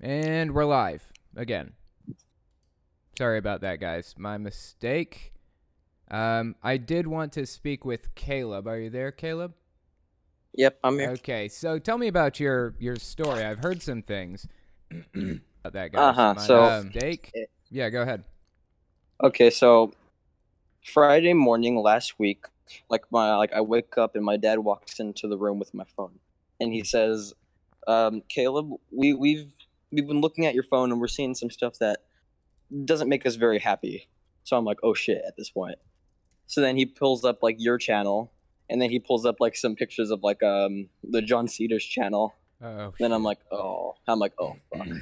And we're live again. Sorry about that, guys. My mistake. Um, I did want to speak with Caleb. Are you there, Caleb? Yep, I'm here. Okay, so tell me about your your story. I've heard some things about that guy. Uh-huh, so- mistake. Yeah, go ahead. Okay, so Friday morning last week, like my like I wake up and my dad walks into the room with my phone, and he says, um, "Caleb, we we've we've been looking at your phone and we're seeing some stuff that doesn't make us very happy." So I'm like, "Oh shit!" At this point, so then he pulls up like your channel, and then he pulls up like some pictures of like um the John Cedars channel. Oh, Then I'm like, "Oh," I'm like, "Oh fuck."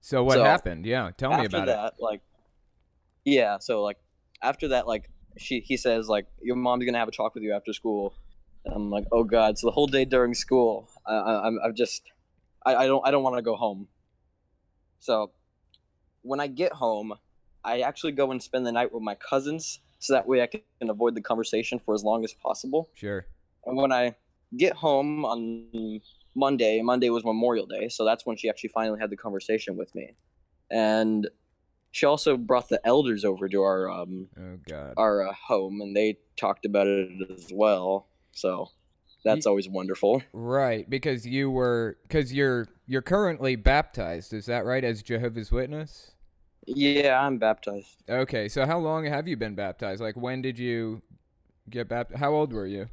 so what so, happened? Yeah, tell me about it. that, like, yeah. So like after that, like she he says like your mom's gonna have a talk with you after school. I'm like, oh god. So the whole day during school, I, I, I'm I'm just I, I don't I don't want to go home. So when I get home, I actually go and spend the night with my cousins, so that way I can avoid the conversation for as long as possible. Sure. And when I get home on Monday, Monday was Memorial Day, so that's when she actually finally had the conversation with me. And she also brought the elders over to our um Oh God. our uh, home, and they talked about it as well. So that's always wonderful. Right, because you were because you're you're currently baptized. Is that right? As Jehovah's Witness. Yeah, I'm baptized. Okay, so how long have you been baptized? Like, when did you get baptized? How old were you?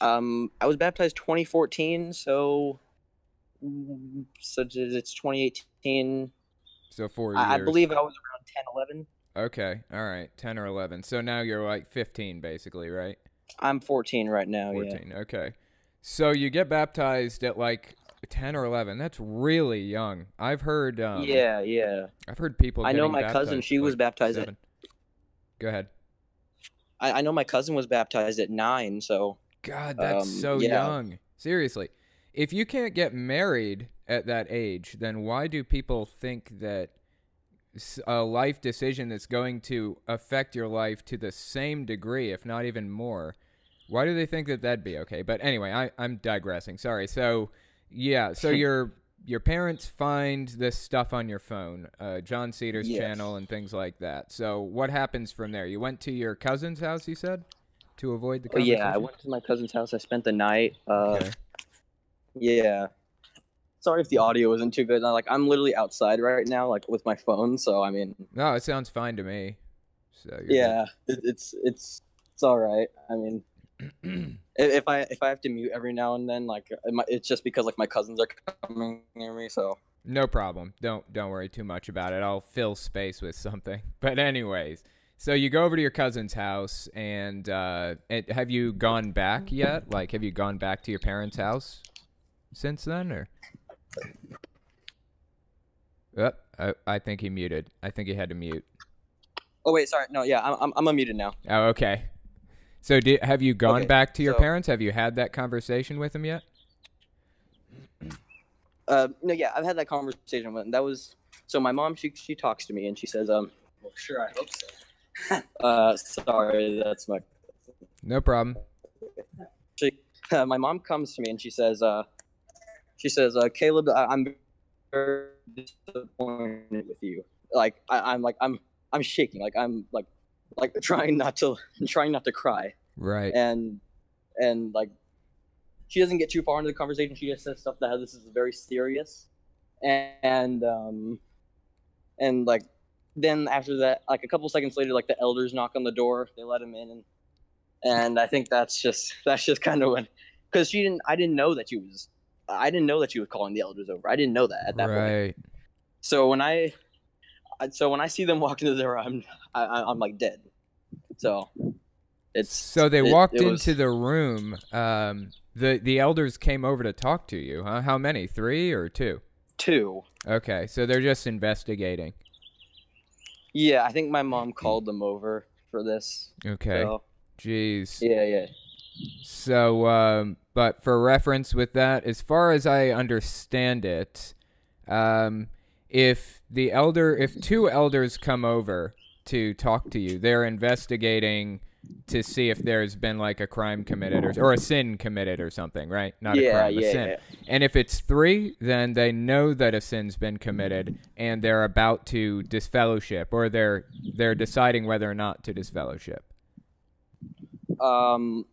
Um, I was baptized 2014, so mm, so it's 2018. So four I, I believe I was around 10, 11. Okay, all right, ten or eleven. So now you're like fifteen, basically, right? I'm 14 right now. Yeah. Fourteen. Okay. So you get baptized at like ten or eleven. That's really young. I've heard. Um, yeah, yeah. I've heard people. I know my cousin, she at, was like, baptized at- Go ahead. I, I know my cousin was baptized at nine, so God, that's Um, so yeah. young. Seriously. If you can't get married at that age, then why do people think that a life decision that's going to affect your life to the same degree, if not even more, why do they think that that'd be okay? But anyway, I, I'm digressing. Sorry. So, yeah, so your your parents find this stuff on your phone, uh, John Cedars Yes. channel and things like that. So, what happens from there? You went to your cousin's house, you said, to avoid the conversation. yeah, I went to my cousin's house. I spent the night. Uh, Okay. Yeah. Sorry if the audio isn't too good. Like I'm literally outside right now, like with my phone. So I mean, No, it sounds fine to me. So you're yeah, it, it's it's it's all right. I mean, if I if I have to mute every now and then, like it's just because like my cousins are coming near me. So no problem. Don't don't worry too much about it. I'll fill space with something. But anyways, so you go over to your cousin's house, and uh, and have you gone back yet? Like, have you gone back to your parents' house since then, or? Oh, I, I think he muted. I think he had to mute. oh wait, sorry, no, yeah, I'm I'm, I'm unmuted now. Oh, okay. So, did, have you gone Okay, back to your so- parents? Have you had that conversation with them yet? Uh, no, yeah, I've had that conversation with. them. That was so. My mom, she she talks to me and she says, um, well, sure, I hope so. uh, sorry, that's my No problem. she, my mom comes to me and she says, uh, she says, uh, Caleb, I, I'm very disappointed with you. Like, I, I'm like, I'm, I'm shaking. Like, I'm like, like trying not to, trying not to cry. Right. And, and like, she doesn't get too far into the conversation. She just says stuff that this is very serious. And, um, and like, then after that, like a couple seconds later, like the elders knock on the door. They let him in, and and I think that's just that's just kind of when, because she didn't, I didn't know that she was, I didn't know that she was calling the elders over. I didn't know that at that point. right. So when I, I- so when I see them walk into the door, I'm I, I- I'm like dead. So it's So they it- walked it was- into the room. Um, the the elders came over to talk to you. Huh? How many? Three or two? two. Okay, so they're just investigating. Yeah, I think my mom called them over for this. Okay. So, Jeez. yeah, yeah. So, um, but for reference with that, as far as I understand it, um, if the elder, if two elders come over to talk to you, they're investigating to see if there's been like a crime committed or, or a sin committed or something, right? Not a yeah, crime, a sin. yeah. And if it's three, then they know that a sin's been committed and they're about to disfellowship or they're they're deciding whether or not to disfellowship. Um,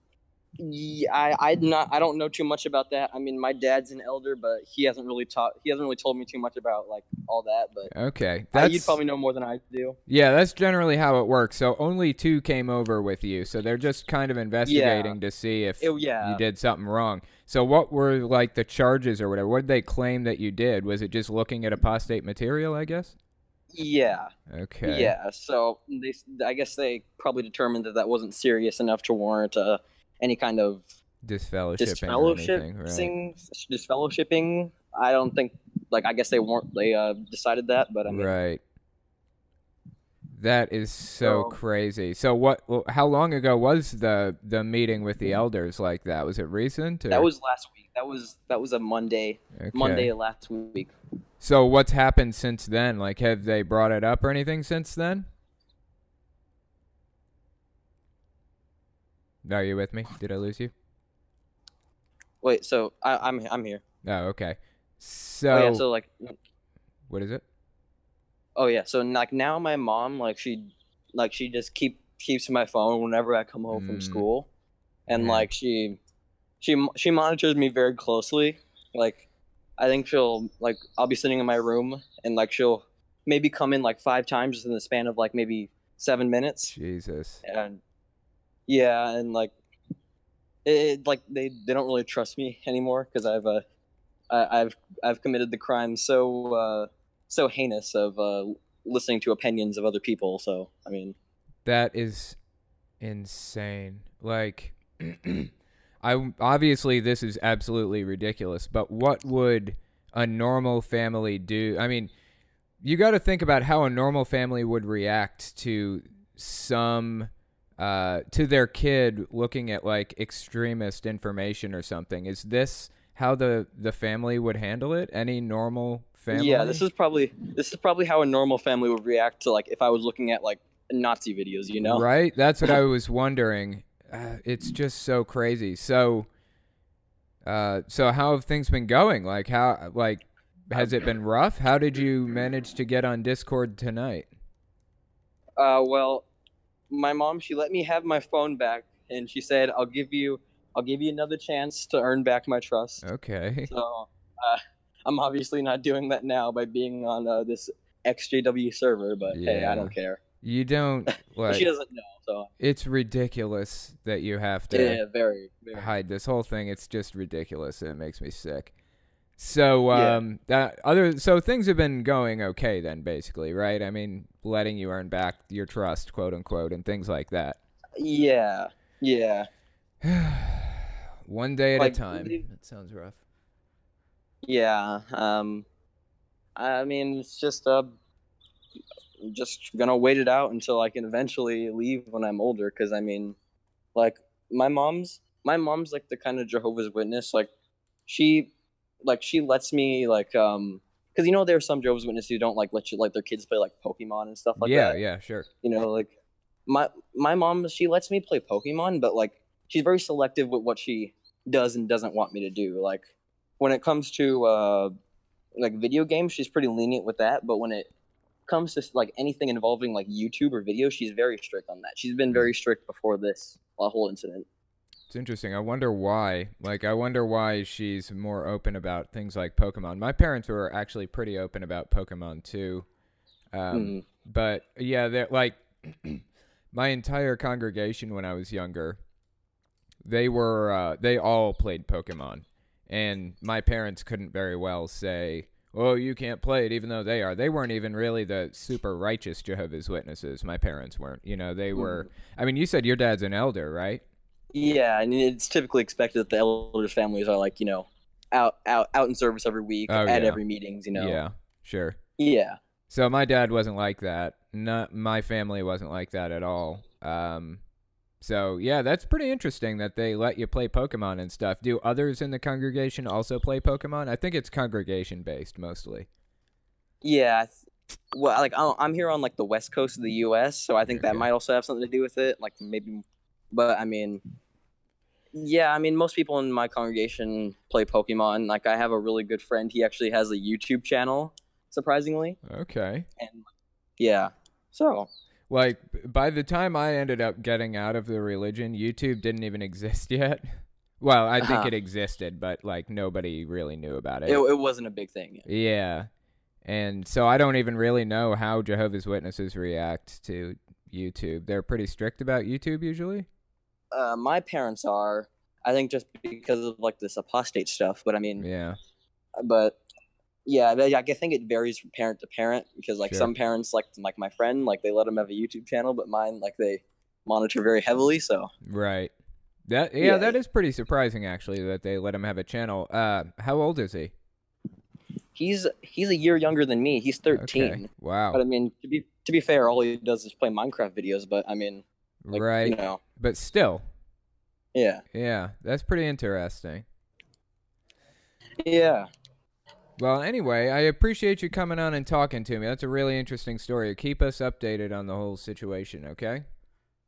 yeah, I I not I don't know too much about that. I mean, my dad's an elder, but he hasn't really taught. He hasn't really told me too much about like all that. But Okay. That's you'd probably know more than I do. Yeah, that's generally how it works. So only two came over with you. So they're just kind of investigating to see if It- yeah. you did something wrong. So what were like the charges or whatever? What did they claim that you did? Was it just looking at apostate material, I guess? Yeah, Okay. yeah. So they, I guess they probably determined that that wasn't serious enough to warrant uh, any kind of Disfellowshipping or anything, right? disfellowshipping. Disfellowshipping. I don't think. Like, I guess they weren't. They uh, decided that, but I mean, Right. That is so So- crazy. So what well, how long ago was the the meeting with the elders like that? Was it recent? Or? that was last week. That was that was a Monday. Okay. Monday last week. So what's happened since then? Like, have they brought it up or anything since then? Are you with me? Did I lose you? Wait, so I, I'm I'm here. Oh, okay. So, oh yeah, so like what is it? oh yeah, so like now my mom like she like she just keep keeps my phone whenever I come home Mm. from school, and Yeah. like she she she monitors me very closely. Like I think she'll like I'll be sitting in my room and like she'll maybe come in like five times in the span of like maybe seven minutes, Jesus. and yeah, and like it, it like they they don't really trust me anymore because I've uh I, I've I've committed the crime so uh so heinous of uh listening to opinions of other people. So I mean, That is insane. Like, I obviously this is absolutely ridiculous. But what would a normal family do? I mean, you got to think about how a normal family would react to some uh, to their kid looking at like extremist information or something. Is this how the the family would handle it? Any normal family? yeah, this is probably this is probably how a normal family would react to like if I was looking at like Nazi videos. You know? Right? That's what I was wondering. Uh, it's just so crazy. So, uh, so how have things been going? Like, how, like, has it been rough? How did you manage to get on Discord tonight? Uh, well, my mom she let me have my phone back, and she said I'll give you I'll give you another chance to earn back my trust. Okay. So uh, I'm obviously not doing that now by being on uh, this XJW server, but hey, I don't care. You don't like. she doesn't know, so It's ridiculous that you have to yeah, very, very. hide this whole thing. It's just ridiculous. And it makes me sick. So Yeah. um that other so things have been going okay then basically, right? I mean, letting you earn back your trust, quote unquote, and things like that. Yeah, yeah, One day at Like, a time. the- That sounds rough. yeah. Um, I mean, it's just uh, just gonna wait it out until I can eventually leave when I'm older. Because I mean, like my mom's my mom's like the kind of Jehovah's Witness. Like she, like she lets me like um. Because you know there are some Jehovah's Witnesses who don't like let you like their kids play like Pokemon and stuff like yeah, that. yeah, yeah, sure. you know like my my mom she lets me play pokemon but like she's very selective with what she does and doesn't want me to do like when it comes to uh like video games she's pretty lenient with that but when it comes to like anything involving like youtube or video she's very strict on that she's been very strict before this uh, whole incident It's interesting. I wonder why. Like, I wonder why she's more open about things like Pokemon. My parents were actually pretty open about Pokemon too. Um, Mhm. But yeah, they're like my entire congregation when I was younger. They were uh, they all played Pokemon, and my parents couldn't very well say, "Oh, you can't play it," even though they are. They weren't even really the super righteous Jehovah's Witnesses. My parents weren't. You know, they were. I mean, you said your dad's an elder, right? Yeah and it's typically expected that the elders families are like you know out out out in service every week Oh, at yeah. every meetings you know Yeah, sure. yeah So my dad wasn't like that. Not my family wasn't like that at all. Um, so yeah, that's pretty interesting that they let you play Pokemon and stuff. Do others in the congregation also play Pokemon? I think it's congregation based mostly. Yeah, well, like I'm I'm here on like the west coast of the U.S., so I think that might also have something to do with it. Like maybe but I mean, yeah, I mean, most people in my congregation play Pokemon. Like, I have a really good friend. He actually has a YouTube channel, surprisingly. Okay. And yeah, so Like by the time I ended up getting out of the religion, YouTube didn't even exist yet. Well, I think Uh-huh. it existed, but like nobody really knew about it, it wasn't a big thing. Yeah. And so I don't even really know how Jehovah's Witnesses react to YouTube. They're pretty strict about YouTube usually. Uh, my parents are, I think, just because of like this apostate stuff. But I mean, Yeah. but yeah, I think it varies from parent to parent because like Sure. some parents, like like my friend, like they let him have a YouTube channel, but mine, like they monitor very heavily. So Right. That yeah, Yeah. that is pretty surprising actually that they let him have a channel. Uh how old is he? he's he's a year younger than me. He's thirteen. Okay. Wow. But I mean, to be to be fair, all he does is play Minecraft videos. But I mean, like, right. You know, But still. yeah, Yeah, that's pretty interesting. yeah. Well, anyway, I appreciate you coming on and talking to me. That's a really interesting story. Keep us updated on the whole situation, okay?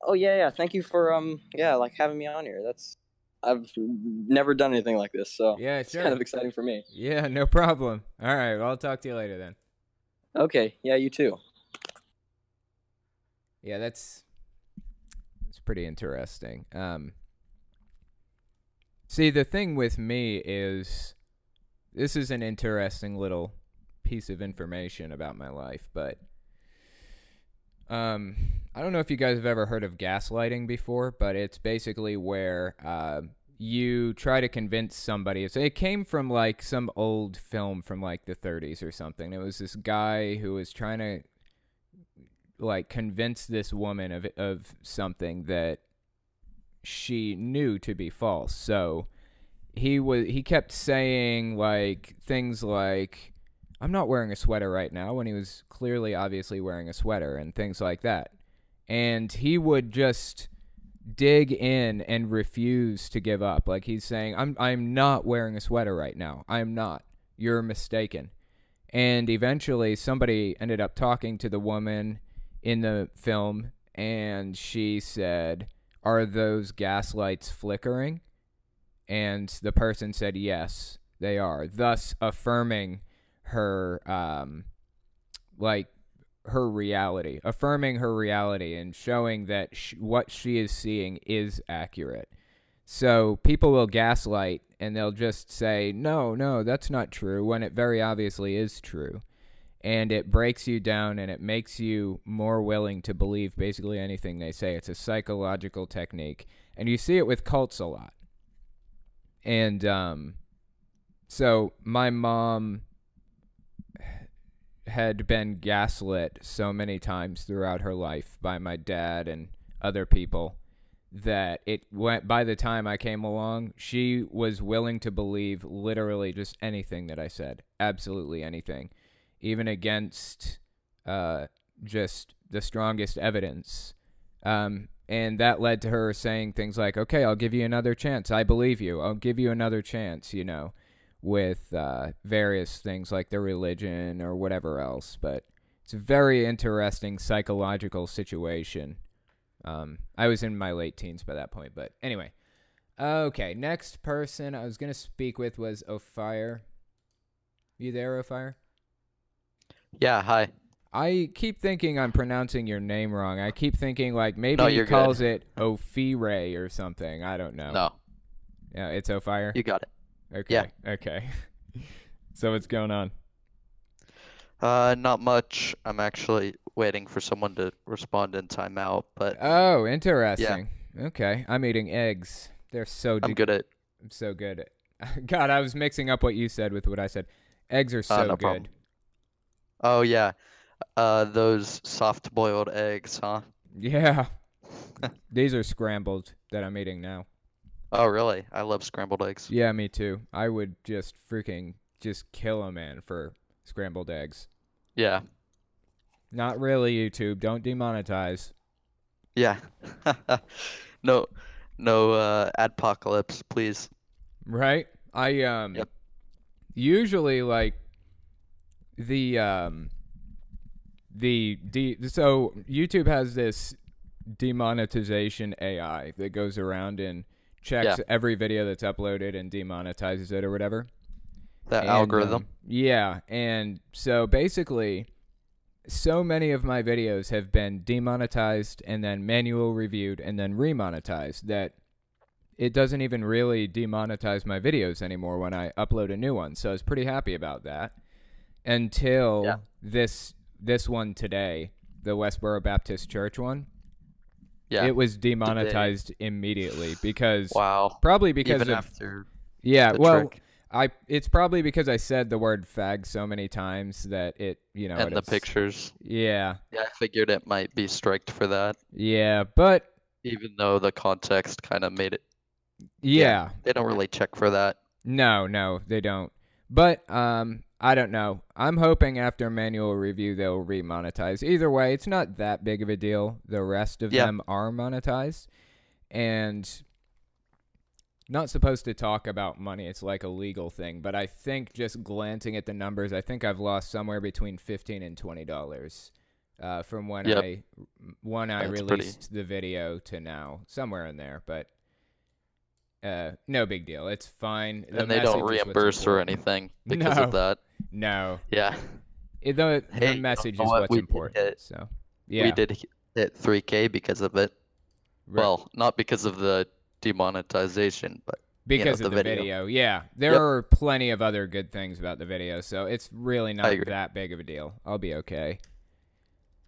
Oh yeah, yeah. Thank you for um, yeah, like having me on here. That's I've never done anything like this, so Yeah, it's sure. kind of exciting for me. Yeah, no problem. All right, well, I'll talk to you later then. Okay, yeah, you too. Yeah, that's pretty interesting. Um See, the thing with me is this is an interesting little piece of information about my life, but um I don't know if you guys have ever heard of gaslighting before, but it's basically where uh, you try to convince somebody. So it came from like some old film from like the 30s or something. It was this guy who was trying to like convince this woman of of something that she knew to be false. So he was he kept saying like things like I'm not wearing a sweater right now when he was clearly obviously wearing a sweater and things like that. And he would just dig in and refuse to give up. Like he's saying I'm I'm not wearing a sweater right now. I'm not. You're mistaken. And eventually somebody ended up talking to the woman in the film and she said, "Are those gas lights flickering?" And the person said, "Yes, they are." Thus affirming her um like her reality, affirming her reality and showing that sh- what she is seeing is accurate. So people will gaslight and they'll just say, "No, no, that's not true," when it very obviously is true. And it breaks you down and it makes you more willing to believe basically anything they say. It's a psychological technique. And you see it with cults a lot. And um so my mom had been gaslit so many times throughout her life by my dad and other people that it went by the time I came along, she was willing to believe literally just anything that I said. Absolutely anything. Even against uh, just the strongest evidence. Um, and that led to her saying things like, okay, I'll give you another chance. I believe you. I'll give you another chance, you know, with uh, various things like the religion or whatever else. But it's a very interesting psychological situation. Um, I was in my late teens by that point, but anyway. Okay, next person I was gonna speak with was Ophire. You there, Ophire? Yeah, hi. I keep thinking I'm pronouncing your name wrong. I keep thinking like maybe No, he you're good. calls it Ophire or something. I don't know. No, Yeah, it's Ophire. you got it. Okay. yeah. Okay. so what's going on? Uh, not much. I'm actually waiting for someone to respond in timeout, but Oh, interesting. Yeah. Okay, I'm eating eggs. They're so I'm good at. I'm so good. God, I was mixing up what you said with what I said. Eggs are so Uh, no good. problem. Oh yeah, uh, those soft-boiled eggs, huh? Yeah. These are scrambled that I'm eating now. Oh really? I love scrambled eggs. Yeah, me too. I would just freaking just kill a man for scrambled eggs. Yeah, Not really, YouTube. Don't demonetize. yeah. No, no uh, adpocalypse, please. Right? I um Yep. usually like the um the D so YouTube has this demonetization AI that goes around and checks Yeah. every video that's uploaded and demonetizes it or whatever. That And, algorithm. um, yeah, and so basically, so many of my videos have been demonetized and then manual reviewed and then remonetized that it doesn't even really demonetize my videos anymore when I upload a new one. So I was pretty happy about that until Yeah. this this one today, the Westboro Baptist Church one. yeah. It was demonetized immediately because wow. probably because Even of after yeah, well, trick I it's probably because I said the word fag so many times that it you know and the pictures. Yeah, Yeah, I figured it might be striked for that, yeah, but even though the context kind of made it. yeah, They don't really check for that. no, no, they don't. But um, I don't know. I'm hoping after manual review they'll remonetize. Either way, it's not that big of a deal. The rest of Yeah. them are monetized, and not supposed to talk about money. It's like a legal thing. But I think just glancing at the numbers, I think I've lost somewhere between fifteen and twenty dollars uh, from when Yep. I when I That's pretty- released the video to now, somewhere in there. But uh, no big deal. It's fine. The and they don't message reimburse or anything because No. of that. No, Yeah. it, the, Hey, the you know message is what? what's We important. hit- so yeah, We did hit 3K because of it. right. Well, not because of the demonetization, but because know, of the the video. video. Yeah, there Yep. are plenty of other good things about the video, so it's really not that big of a deal. I'll be okay.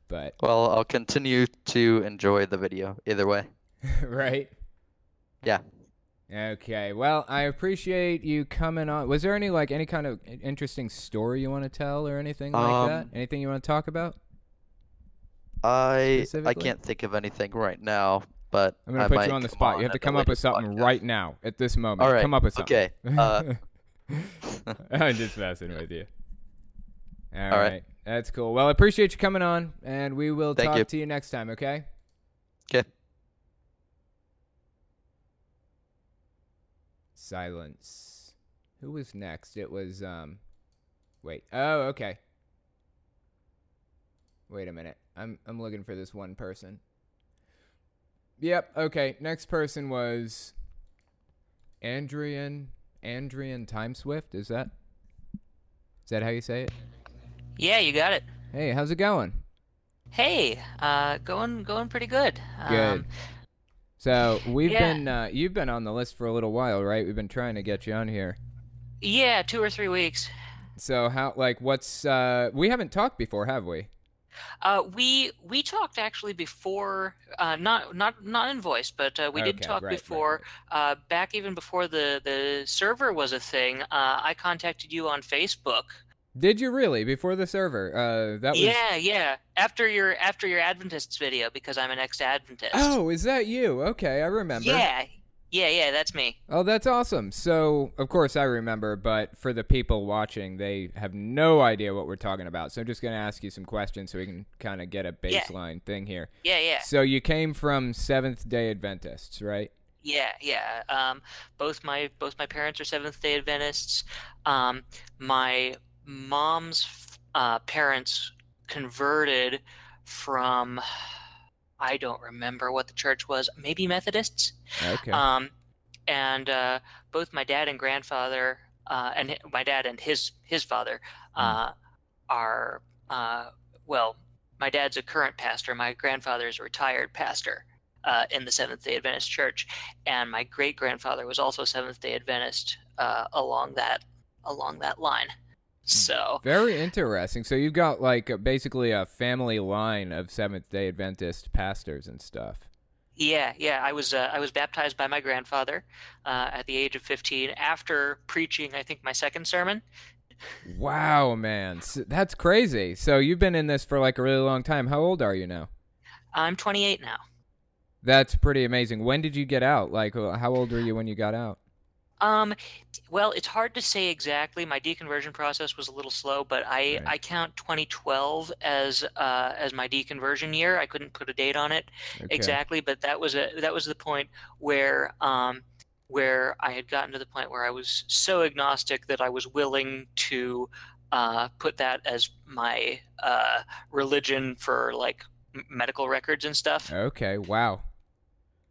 But well, I'll continue to enjoy the video either way. right? Yeah. Okay. Well, I appreciate you coming on. Was there any like any kind of interesting story you want to tell or anything like that? Um, Anything you want to talk about? I I can't think of anything right now, but I'm gonna I put you on the spot. You have to come up with something podcast. right now at this moment. All right. Come up with something. Okay. Uh, I'm just messing with you. All All right. right. That's cool. Well, I appreciate you coming on, and we will Thank talk you. to you next time, okay? 'Kay. Silence. Who was next? It was, um, wait. Oh, okay. Wait a minute. I'm, I'm looking for this one person. Yep. Okay. Next person was Andrian, Andrian Time Swift. Is that, is that how you say it? Yeah, you got it. Hey, how's it going? Hey, uh, going going pretty good. Good. Um, So we've yeah. been uh, you've been on the list for a little while, right? We've been trying to get you on here. yeah, two or three weeks. So how like what's uh we haven't talked before, have we? Uh, we we talked actually before, uh, not not not in voice, but uh, we did talk right, right, before. Uh, back even before the the server was a thing. Uh, I contacted you on Facebook. Did you really before the server? Uh that was Yeah, yeah. After your after your Adventists video, because I'm an ex-Adventist. Oh, is that you? Okay, I remember. Yeah, yeah, yeah. That's me. Oh, that's awesome. So, of course I remember, but for the people watching, they have no idea what we're talking about. So I'm just going to ask you some questions so we can kind of get a Yeah. baseline thing here. Yeah, yeah. So you came from Seventh-day Adventists, right? Yeah, yeah. Um, both my both my parents are Seventh Day Adventists. Um, my mom's uh, parents converted from I don't remember what the church was. Maybe Methodists. Okay. Um, and uh, both my dad and grandfather, uh, and my dad and his his father, uh, are uh, well. My dad's a current pastor. My grandfather is a retired pastor uh, in the Seventh Day Adventist Church, and my great grandfather was also Seventh Day Adventist uh, along that along that line. So Very interesting. So you've got like a, basically a family line of Seventh Day Adventist pastors and stuff. Yeah, yeah. I was uh, I was baptized by my grandfather uh, at the age of 15 after preaching. I think my second sermon. Wow, man, that's crazy. So you've been in this for like a really long time. How old are you now? I'm 28 now. That's pretty amazing. When did you get out? Like, uh, how old were you when you got out? Um, well, it's hard to say exactly. My deconversion process was a little slow, but I Right. I count 2012 as uh as my deconversion year. I couldn't put a date on it Okay. exactly, but that was a that was the point where um where I had gotten to the point where I was so agnostic that I was willing to uh put that as my uh religion for like medical records and stuff. Okay, wow.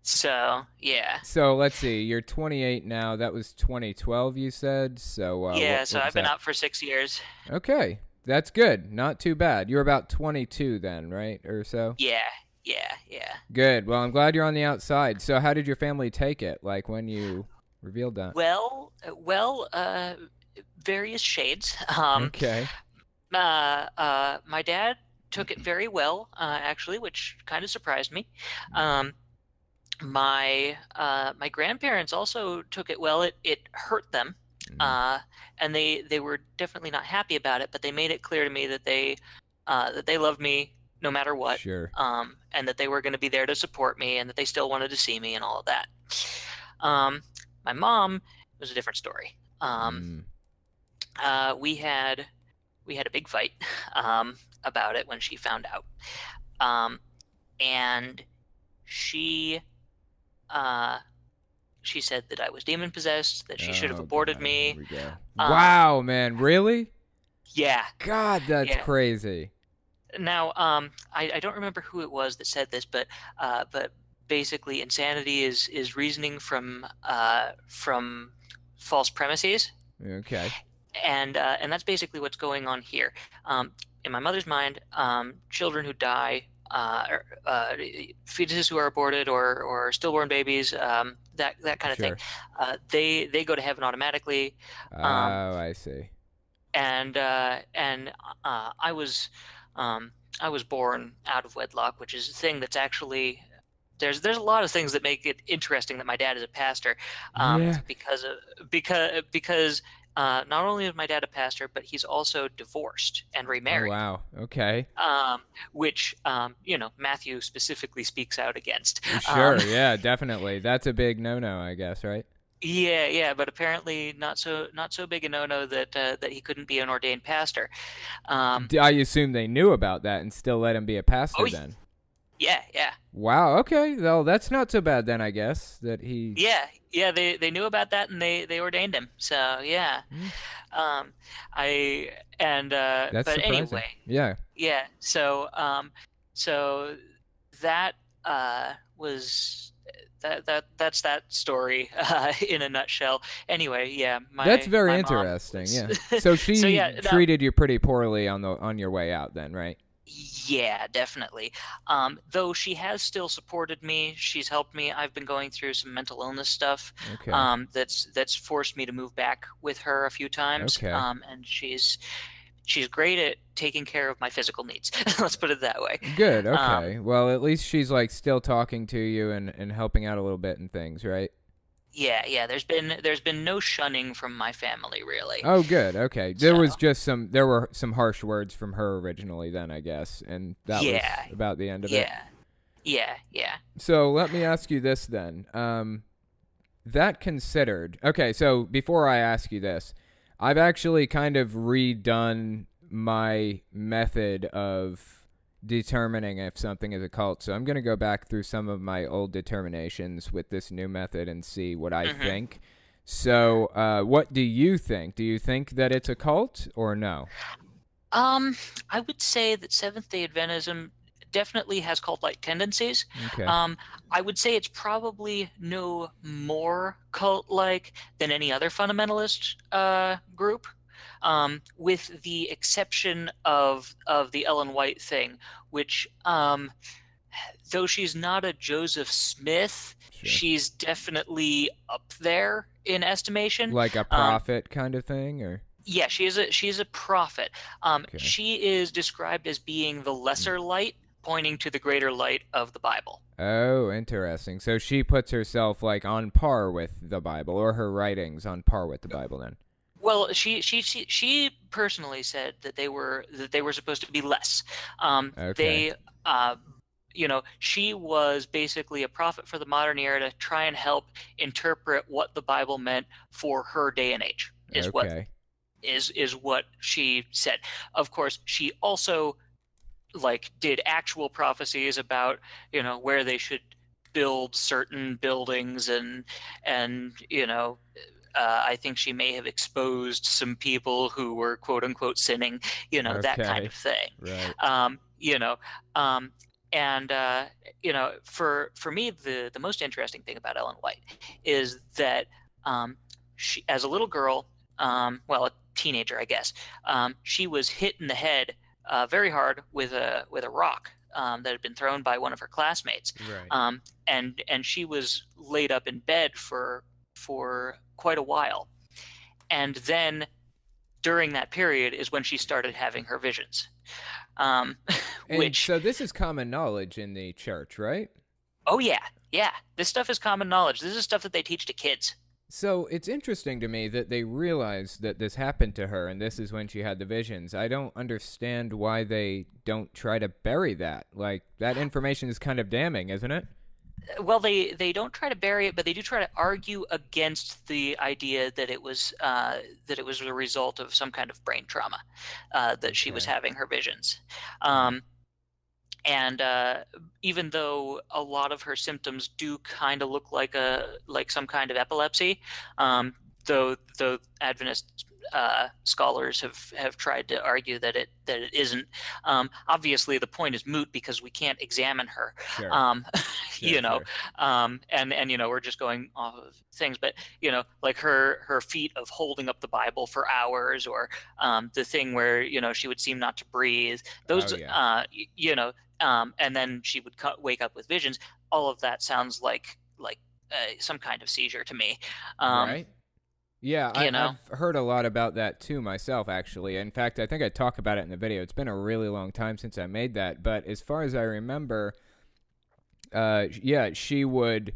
So yeah, So let's see. You're 28 now. That was 2012, you said. So uh, yeah. what- so what I've been that? out for six years. Okay, that's good. Not too bad. You're about 22 then, right, or so. Yeah, yeah, yeah. Good. Well, I'm glad you're on the outside. So, how did your family take it? Like when you revealed that? Well, well, uh, various shades. Um, okay. uh, uh, my dad took it very well, uh, actually, which kind of surprised me. Um, my uh, my grandparents also took it well. It it hurt them, Mm. uh, and they they were definitely not happy about it. But they made it clear to me that they uh, that they loved me no matter what, Sure. um, and that they were going to be there to support me, and that they still wanted to see me, and all of that. Um, my mom was a different story. Um, Mm. uh, we had we had a big fight um, about it when she found out, um, and she uh, she said that I was demon possessed, that she should have Oh, aborted God, me. here we go. Um, wow, man. Really? Yeah. God, that's Yeah. crazy. Now, um, I, I don't remember who it was that said this, but uh, but basically, insanity is is reasoning from uh, from false premises. Okay. and uh, and that's basically what's going on here. Um, in my mother's mind, um, children who die, uh, uh, fetuses who are aborted, or or stillborn babies, um, that that kind of sure. thing, uh, they they go to heaven automatically. Oh, Um, I see. And uh, and uh, I was um, I was born out of wedlock, which is a thing that's actually. There's, there's a lot of things that make it interesting that my dad is a pastor, um, Yeah. because of, because because uh, not only is my dad a pastor, but he's also divorced and Oh, remarried, wow. Okay. um, which um, you know Matthew specifically speaks out against. Sure. Um, yeah, definitely. That's a big no-no, I guess, right? yeah, yeah, but apparently not so not so big a no-no that uh, that he couldn't be an ordained pastor. Um, I assume they knew about that and still let him be a pastor Oh, then. Yeah, yeah, Wow. Okay. Well, that's not so bad then, I guess. That he. yeah, yeah. They they knew about that and they they ordained him. So yeah, um, I and uh, That's but surprising. anyway, Yeah. yeah so um so that uh was that that that's that story uh, in a nutshell anyway yeah my, That's very interesting. was- Yeah. So she yeah, no- treated you pretty poorly on the on your way out then, right? Yeah definitely um though she has still supported me she's helped me i've been going through some mental illness stuff Okay. um that's that's forced me to move back with her a few times Okay. um and she's she's great at taking care of my physical needs let's put it that way Good. um, Okay. well, at least she's like still talking to you and and helping out a little bit and things, right? Yeah, yeah. There's been there's been no shunning from my family really. Oh, good. Okay. There was just some. There were some harsh words from her originally, then I guess, and that Yeah. was about the end of it. yeah, yeah, yeah. So let me ask you this then. Um, that considered, okay. So before I ask you this, I've actually kind of redone my method of determining if something is a cult. So I'm going to go back through some of my old determinations with this new method and see what I Mhm. think. So, uh, what do you think? Do you think that it's a cult or no? Um, I would say that Seventh Day Adventism definitely has cult-like tendencies. Okay. Um, I would say it's probably no more cult-like than any other fundamentalist uh, group, um, with the exception of of the Ellen White thing, which, um, though she's not a Joseph Smith, Sure. she's definitely up there in estimation. like a um, prophet kind of thing, or Yeah, she is a she is a prophet. Um, Okay. She is described as being the lesser light, pointing to the greater light of the Bible. Oh, interesting. So she puts herself like on par with the Bible, or her writings on par with the Bible. Then. Well, she she she, she personally said that they were that they were supposed to be less. Um, Okay. They, uh, you know, she was basically a prophet for the modern era to try and help interpret what the Bible meant for her day and age. Is what okay. is is what she said. Of course, she also like did actual prophecies about you know where they should build certain buildings and and you know uh, I think she may have exposed some people who were quote unquote sinning, you know that kind of thing. Right. Um, you know, um, and uh, you know, for for me, the the most interesting thing about Ellen White is that um, she, as a little girl, um, well, a teenager, I guess, um, she was hit in the head uh, very hard with a with a rock um, that had been thrown by one of her classmates, Right. um, and and she was laid up in bed for for quite a while, and then during that period is when she started having her visions, um, which so this is common knowledge in the church, right? oh yeah yeah this stuff is common knowledge. This is stuff that they teach to kids. So it's interesting to me that they realized that this happened to her, and this is when she had the visions. I don't understand why they don't try to bury that. Like that information is kind of damning, isn't it? Well they they don't try to bury it but they do try to argue against the idea that it was uh, that it was a result of some kind of brain trauma uh, that she was having her visions. Um, and uh, even though a lot of her symptoms do kind of look like a like some kind of epilepsy um, though the adventist uh, scholars have, have tried to argue that it that it isn't. Um, obviously, the point is moot because we can't examine her. Sure. Um, Sure, you know, sure. um, and and you know we're just going off of things, but you know, like her her feat of holding up the Bible for hours, or um, the thing where you know she would seem not to breathe. Those, Oh, yeah. uh, you know, um, and then she would co- wake up with visions. All of that sounds like like uh, some kind of seizure to me. Um, right? Yeah, I, you know. I've heard a lot about that too myself, actually. In fact, I think I talk about it in the video. It's been a really long time since I made that, but as far as I remember, uh, yeah, she would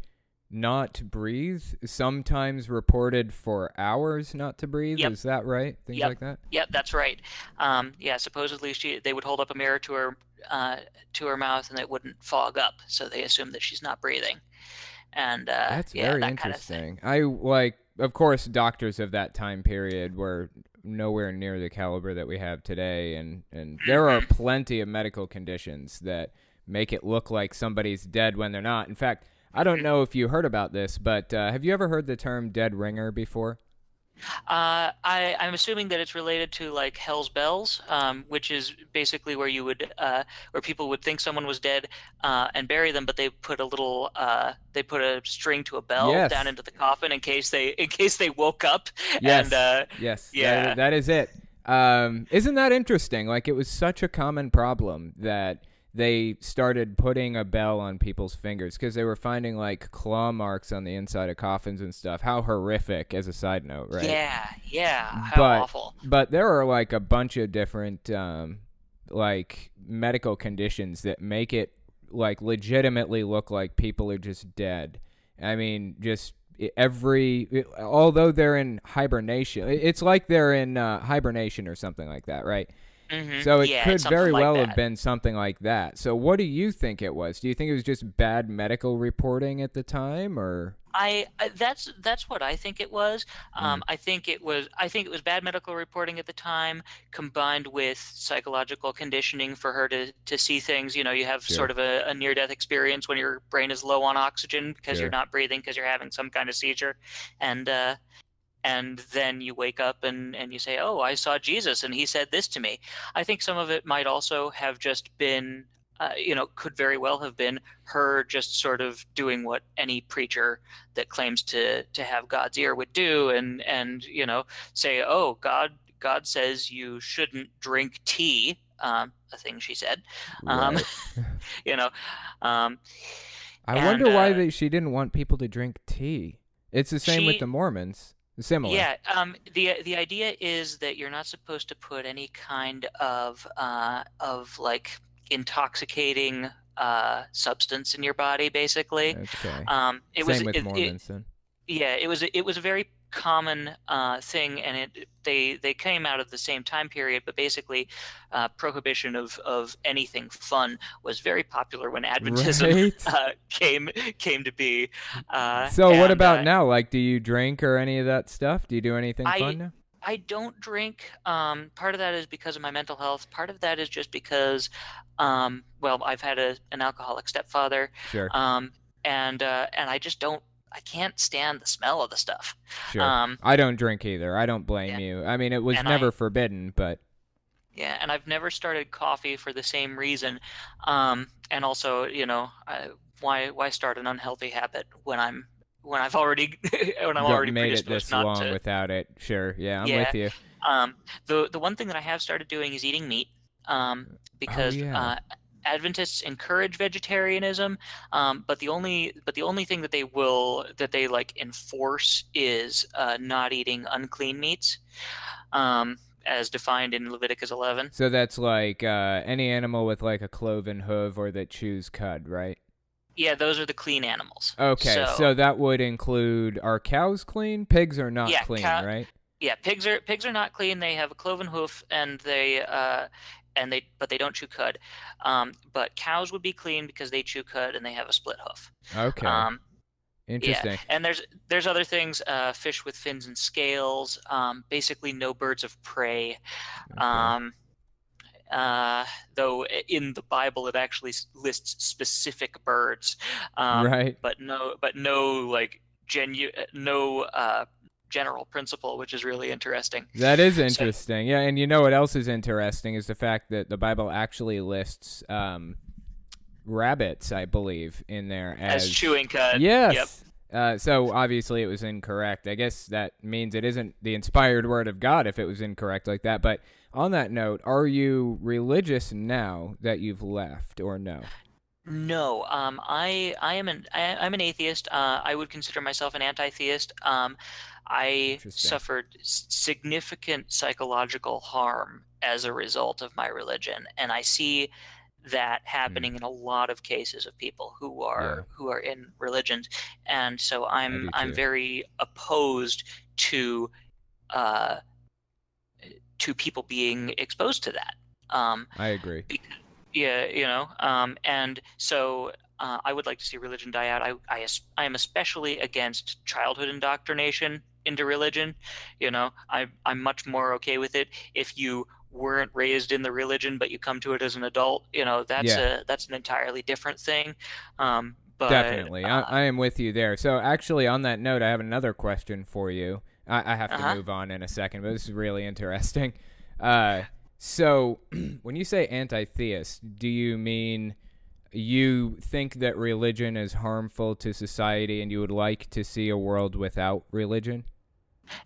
not breathe. Sometimes reported for hours not to breathe. Yep. Is that right? Things Yep. like that. Yep, that's right. Um, yeah, supposedly she they would hold up a mirror to her uh, to her mouth and it wouldn't fog up, so they assume that she's not breathing. And uh, That's yeah, very that kind of interesting. I like, of course, doctors of that time period were nowhere near the caliber that we have today, and and there are plenty of medical conditions that make it look like somebody's dead when they're not. In fact, I don't know if you heard about this, but uh, have you ever heard the term dead ringer before? Uh, I, I'm assuming that it's related to like Hell's Bells, um, which is basically where you would, uh, where people would think someone was dead uh, and bury them, but they put a little, uh, they put a string to a bell Yes. down into the coffin in case they, in case they woke up. Yes. And uh, Yes. that- Yeah. that is it. Um, isn't that interesting? Like, it was such a common problem that they started putting a bell on people's fingers because they were finding like claw marks on the inside of coffins and stuff. How horrific, as a side note, right? yeah, yeah, how But- awful. But there are like a bunch of different um, like medical conditions that make it like legitimately look like people are just dead. I mean, just every although they're in hibernation, it's like they're in uh, hibernation or something like that, right? Mhm. So it Yeah, could very like well that. have been something like that. So what do you think it was? Do you think it was just bad medical reporting at the time, or I, I that's that's what I think it was. Mm. Um, I think it was I think it was bad medical reporting at the time, combined with psychological conditioning for her to to see things. You know, you have Sure. sort of a, a near death experience when your brain is low on oxygen because Sure. you're not breathing because you're having some kind of seizure, and uh, and then you wake up and and you say, oh, I saw Jesus and he said this to me. I think some of it might also have just been. Uh, you know, could very well have been her just sort of doing what any preacher that claims to to have God's ear would do, and and you know say, oh, God God says you shouldn't drink tea, um, a thing she said. Um, Right. You know, um, I and, wonder why uh, they, she didn't want people to drink tea. It's the same with the Mormons. Similar. yeah. Um, the the idea is that you're not supposed to put any kind of uh, of like intoxicating uh, substance in your body, basically. Okay. Um, it same was with it- it- yeah it was it was a very common uh, thing and it they they came out of the same time period but basically uh, prohibition of of anything fun was very popular when adventism Right. uh, came came to be uh, so what about uh, now? Like, do you drink or any of that stuff? Do you do anything I- fun now? I don't drink. Um, part of that is because of my mental health. Part of that is just because, um, well, I've had a, an alcoholic stepfather, Sure. um, and uh, and I just don't. I can't stand the smell of the stuff. sure. Um, I don't drink either. I don't blame you. I mean, it was never I- forbidden, but Yeah, and I've never started coffee for the same reason. Um, and also, you know, I, why why start an unhealthy habit when I'm when I've already when I'm already made it this not long to. without it. Sure. Yeah, I'm Yeah. with you. Um, the the one thing that I have started doing is eating meat, um, because yeah. uh, Adventists encourage vegetarianism, um, but the only but the only thing that they will that they like enforce is uh, not eating unclean meats, um, as defined in Leviticus 11. So that's like uh, any animal with like a cloven hoof or that chews cud, right? Yeah, those are the clean animals. Okay, so, So- that would include are cows clean? Pigs are not Yeah, clean, cow- right? Yeah, pigs are pigs are not clean. They have a cloven hoof, and they uh, and they but they don't chew cud. Um, but cows would be clean because they chew cud and they have a split hoof. Okay, Um, interesting. and there's there's other things. Uh, fish with fins and scales. Um, basically, no birds of prey. Okay. Um, uh, though in the Bible it actually lists specific birds. Um, right. But no, but no like genu no uh, general principle, which is really interesting. That is interesting. Yeah, and you know what else is interesting is the fact that the Bible actually lists um, rabbits, I believe, in there as, As chewing cud. Yes. Yep. Uh, so obviously it was incorrect. I guess that means it isn't the inspired word of God if it was incorrect like that. But on that note, are you religious now that you've left, or no? No, um, I I am an I, I'm an atheist. Uh, I would consider myself an anti-theist. Um, I suffered significant psychological harm as a result of my religion, and I see that happening in a lot of cases of people who are who are in religions, and so I'm I'm very opposed to uh, to people being exposed to that. Um, I agree. Yeah, you know, um, and so uh, I would like to see religion die out. I, I, I am especially against childhood indoctrination into religion. You know, I, I'm much more okay with it if you weren't raised in the religion, but you come to it as an adult. You know, that's Yeah. a that's an entirely different thing. Um, but Definitely, uh, I, I am with you there. So actually, on that note, I have another question for you. I, I have to Uh-huh. move on in a second, but this is really interesting. Uh, so, when you say anti-theist, do you mean you think that religion is harmful to society, and you would like to see a world without religion?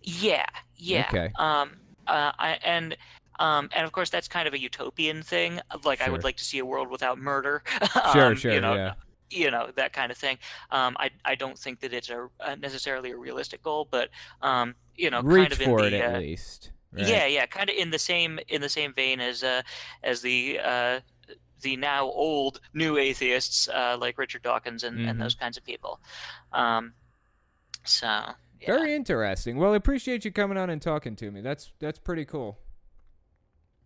Yeah, yeah. Okay. Um, uh, I, and um, and of course that's kind of a utopian thing. Like I would like to see a world without murder. Sure, um, sure, You know, yeah. you know that kind of thing. Um, I I don't think that it's a, a necessarily a realistic goal, but um, you know, Reach kind of for in it the, at uh, least. Right? Yeah, yeah, kind of in the same in the same vein as uh as the uh the now old new atheists uh, like Richard Dawkins and, Mhm. and those kinds of people. Um, so yeah. Very interesting. Well, I appreciate you coming on and talking to me. That's that's pretty cool.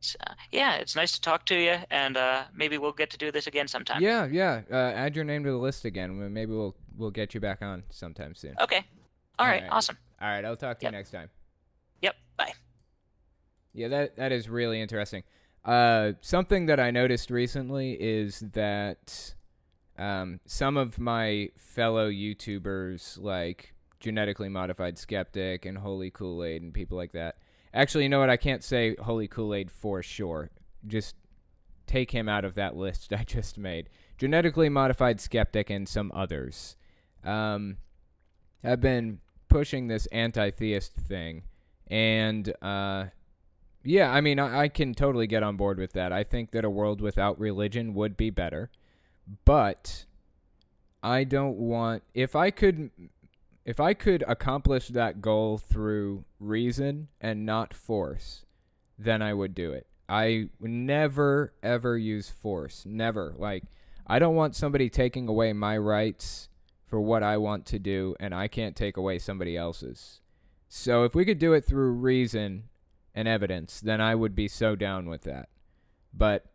So, yeah, it's nice to talk to you, and uh, maybe we'll get to do this again sometime. Yeah, yeah. Uh, add your name to the list again. Maybe we'll we'll get you back on sometime soon. Okay. All right. Alright. Awesome. All right, I'll talk to Yep. you next time. Yep. Bye. Yeah, that that is really interesting. Uh, something that I noticed recently is that um, some of my fellow YouTubers, like genetically modified skeptic and Holy Kool Aid and people like that. Actually, you know what? I can't say Holy Kool Aid for sure. Just take him out of that list I just made. Genetically modified skeptic and some others. Um, have been pushing this anti-theist thing, and uh, yeah, I mean, I, I can totally get on board with that. I think that a world without religion would be better, but I don't want if I could if I could accomplish that goal through reason and not force, then I would do it. I never ever use force. Never. Like I don't want somebody taking away my rights for what I want to do and I can't take away somebody else's. So if we could do it through reason and evidence, then I would be so down with that. But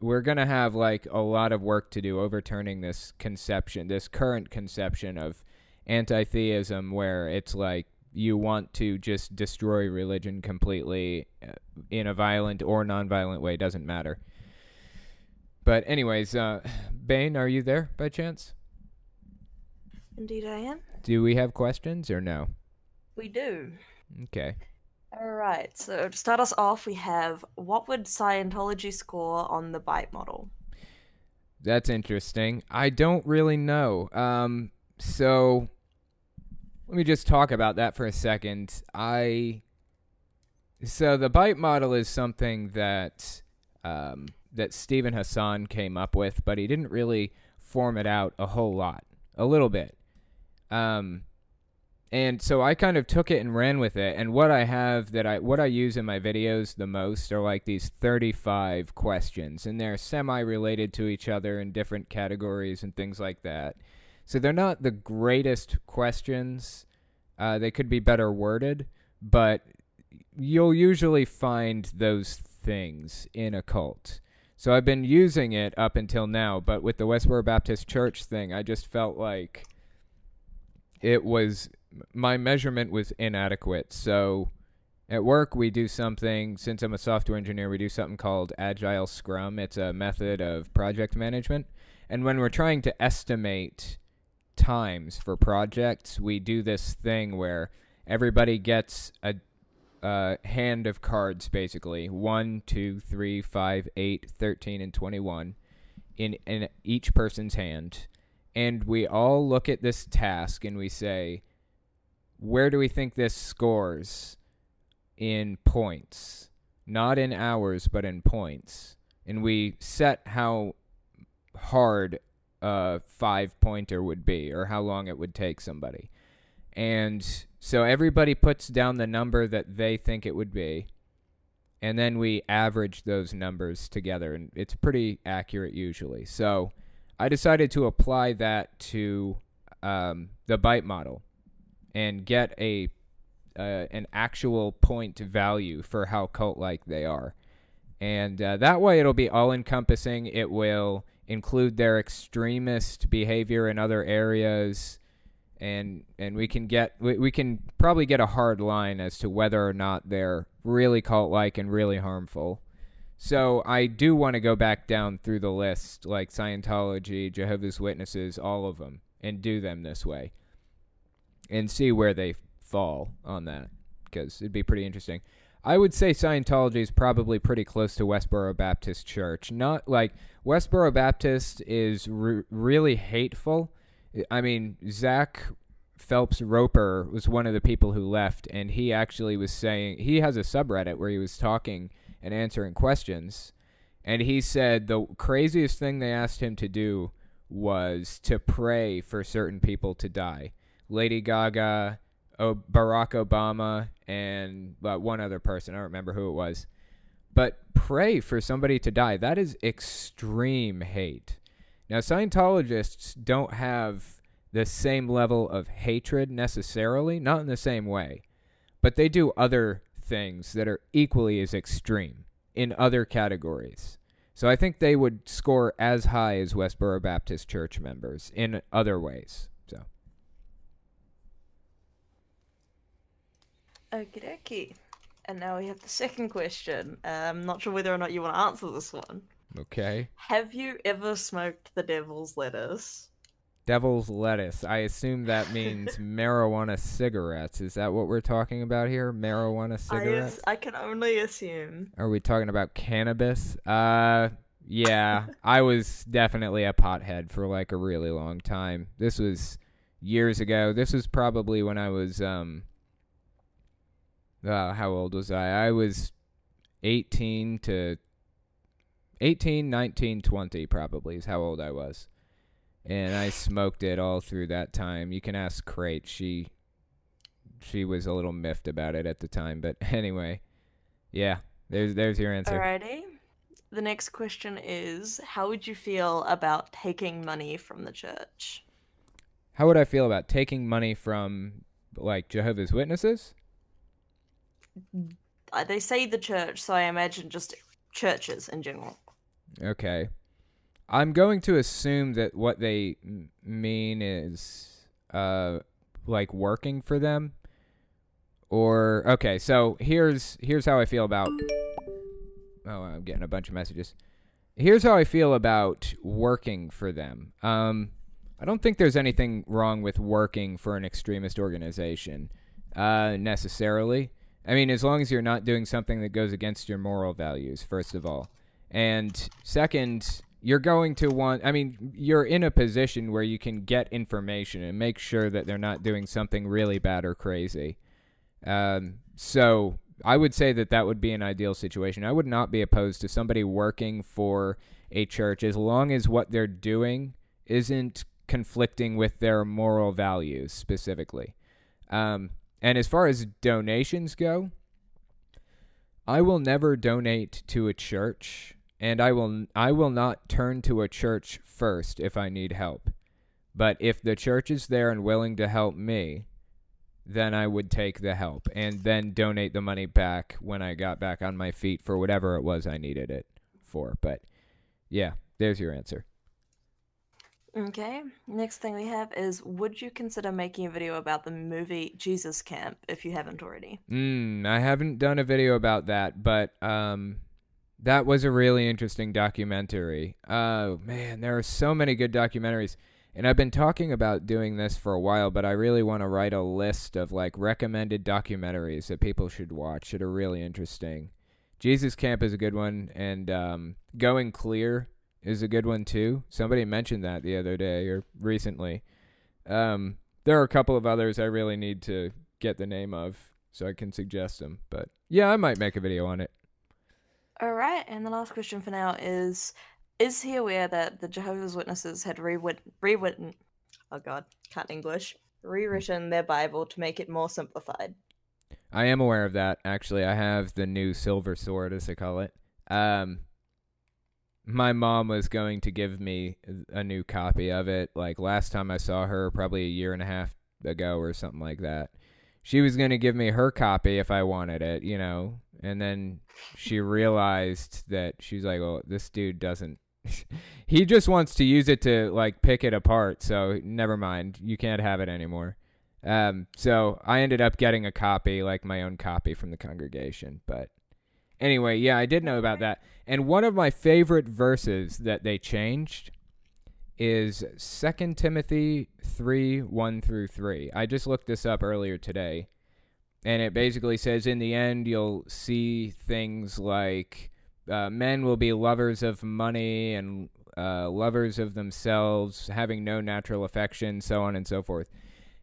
we're going to have like a lot of work to do overturning this conception, this current conception of anti-theism where it's like you want to just destroy religion completely uh, in a violent or non-violent way doesn't matter. But anyways, uh Bane, are you there by chance? Indeed, I am. Do we have questions or no? We do. Okay. All right. So to start us off, we have what would Scientology score on the bite model? That's interesting. I don't really know. Um, so let me just talk about that for a second. I so the bite model is something that um, that Steven Hassan came up with, but he didn't really form it out a whole lot, a little bit. Um, and so I kind of took it and ran with it. And what I have that I what I use in my videos the most are like these 35 questions, and they're semi related to each other in different categories and things like that. So they're not the greatest questions. Uh, they could be better worded, but you'll usually find those things in a cult. So I've been using it up until now, but with the Westboro Baptist Church thing, I just felt like it was my measurement was inadequate. So at work, we do something, since I'm a software engineer, we do something called Agile Scrum. It's a method of project management. And when we're trying to estimate times for projects, we do this thing where everybody gets a hand of cards, basically 1, 2, 3, 5, 8, 13, and 21 in, in each person's hand. And we all look at this task and we say, where do we think this scores in points? Not in hours, but in points. And we set how hard a five pointer would be or how long it would take somebody. And so everybody puts down the number that they think it would be. And then we average those numbers together. And it's pretty accurate usually. So I decided to apply that to um, the bite model and get a uh, an actual point value for how cult like they are. And uh, that way it'll be all encompassing. It will include their extremist behavior in other areas and and we can get we, we can probably get a hard line as to whether or not they're really cult like and really harmful. So I do want to go back down through the list like Scientology, Jehovah's Witnesses, all of them and do them this way and see where they fall on that because it'd be pretty interesting. I would say Scientology is probably pretty close to Westboro Baptist Church. Not like Westboro Baptist is re- really hateful. I mean, Zach Phelps Roper was one of the people who left, and he actually was saying he has a subreddit where he was talking and answering questions, and he said the craziest thing they asked him to do was to pray for certain people to die. Lady Gaga, oh, Barack Obama, and uh, one other person. I don't remember who it was. But pray for somebody to die. That is extreme hate. Now, Scientologists don't have the same level of hatred necessarily, not in the same way, but they do other things that are equally as extreme in other categories. So I think they would score as high as Westboro Baptist Church members in other ways. Okie dokie. And now we have the second question. Uh, I'm not sure whether or not you want to answer this one. Okay. Have you ever smoked the devil's lettuce? Devil's lettuce. I assume that means marijuana cigarettes. Is that what we're talking about here? Marijuana cigarettes? I, I can only assume. Are we talking about cannabis? Uh, yeah. I was definitely a pothead for like a really long time. This was years ago. This was probably when I was um uh, how old was I? I was 18 to 18, 19, 20 probably is how old I was. And I smoked it all through that time. You can ask Crate. She she was a little miffed about it at the time, but anyway. Yeah, there's there's your answer. Alrighty. The next question is how would you feel about taking money from the church? How would I feel about taking money from like Jehovah's Witnesses? Uh, they say the church, so I imagine just churches in general. Okay. I'm going to assume that what they mean is uh like working for them or okay, so here's here's how I feel about Oh, I'm getting a bunch of messages. Here's how I feel about working for them. Um I don't think there's anything wrong with working for an extremist organization uh necessarily. I mean, as long as you're not doing something that goes against your moral values, first of all. And second, you're going to want, I mean, you're in a position where you can get information and make sure that they're not doing something really bad or crazy. Um, so I would say that that would be an ideal situation. I would not be opposed to somebody working for a church as long as what they're doing isn't conflicting with their moral values specifically. Um, and as far as donations go, I will never donate to a church and I will I will not turn to a church first if I need help. But if the church is there and willing to help me, then I would take the help and then donate the money back when I got back on my feet for whatever it was I needed it for. But yeah, there's your answer. Okay. Next thing we have is Would you consider making a video about the movie Jesus Camp if you haven't already? Mm, I haven't done a video about that, but um, that was a really interesting documentary. Oh, man, there are so many good documentaries. And I've been talking about doing this for a while, but I really want to write a list of like recommended documentaries that people should watch that are really interesting. Jesus Camp is a good one, and um, Going Clear is a good one too. Somebody mentioned that the other day or recently. Um, there are a couple of others I really need to get the name of so I can suggest them. But yeah, I might make a video on it. All right, and the last question for now is Is he aware that the Jehovah's Witnesses had rewritten, rewritten oh god, can't English, rewritten their Bible to make it more simplified? I am aware of that. Actually, I have the new silver sword, as they call it. Um, my mom was going to give me a new copy of it. Like last time I saw her, probably a year and a half ago or something like that. She was going to give me her copy if I wanted it, you know. And then she realized that she's like, "Oh, this dude doesn't. he just wants to use it to like pick it apart. So never mind. You can't have it anymore." Um, so I ended up getting a copy, like my own copy from the congregation. But anyway, yeah, I did know about that. And one of my favorite verses that they changed is 2 Timothy 3 1 through 3. I just looked this up earlier today. And it basically says, in the end, you'll see things like uh, men will be lovers of money and uh, lovers of themselves, having no natural affection, so on and so forth.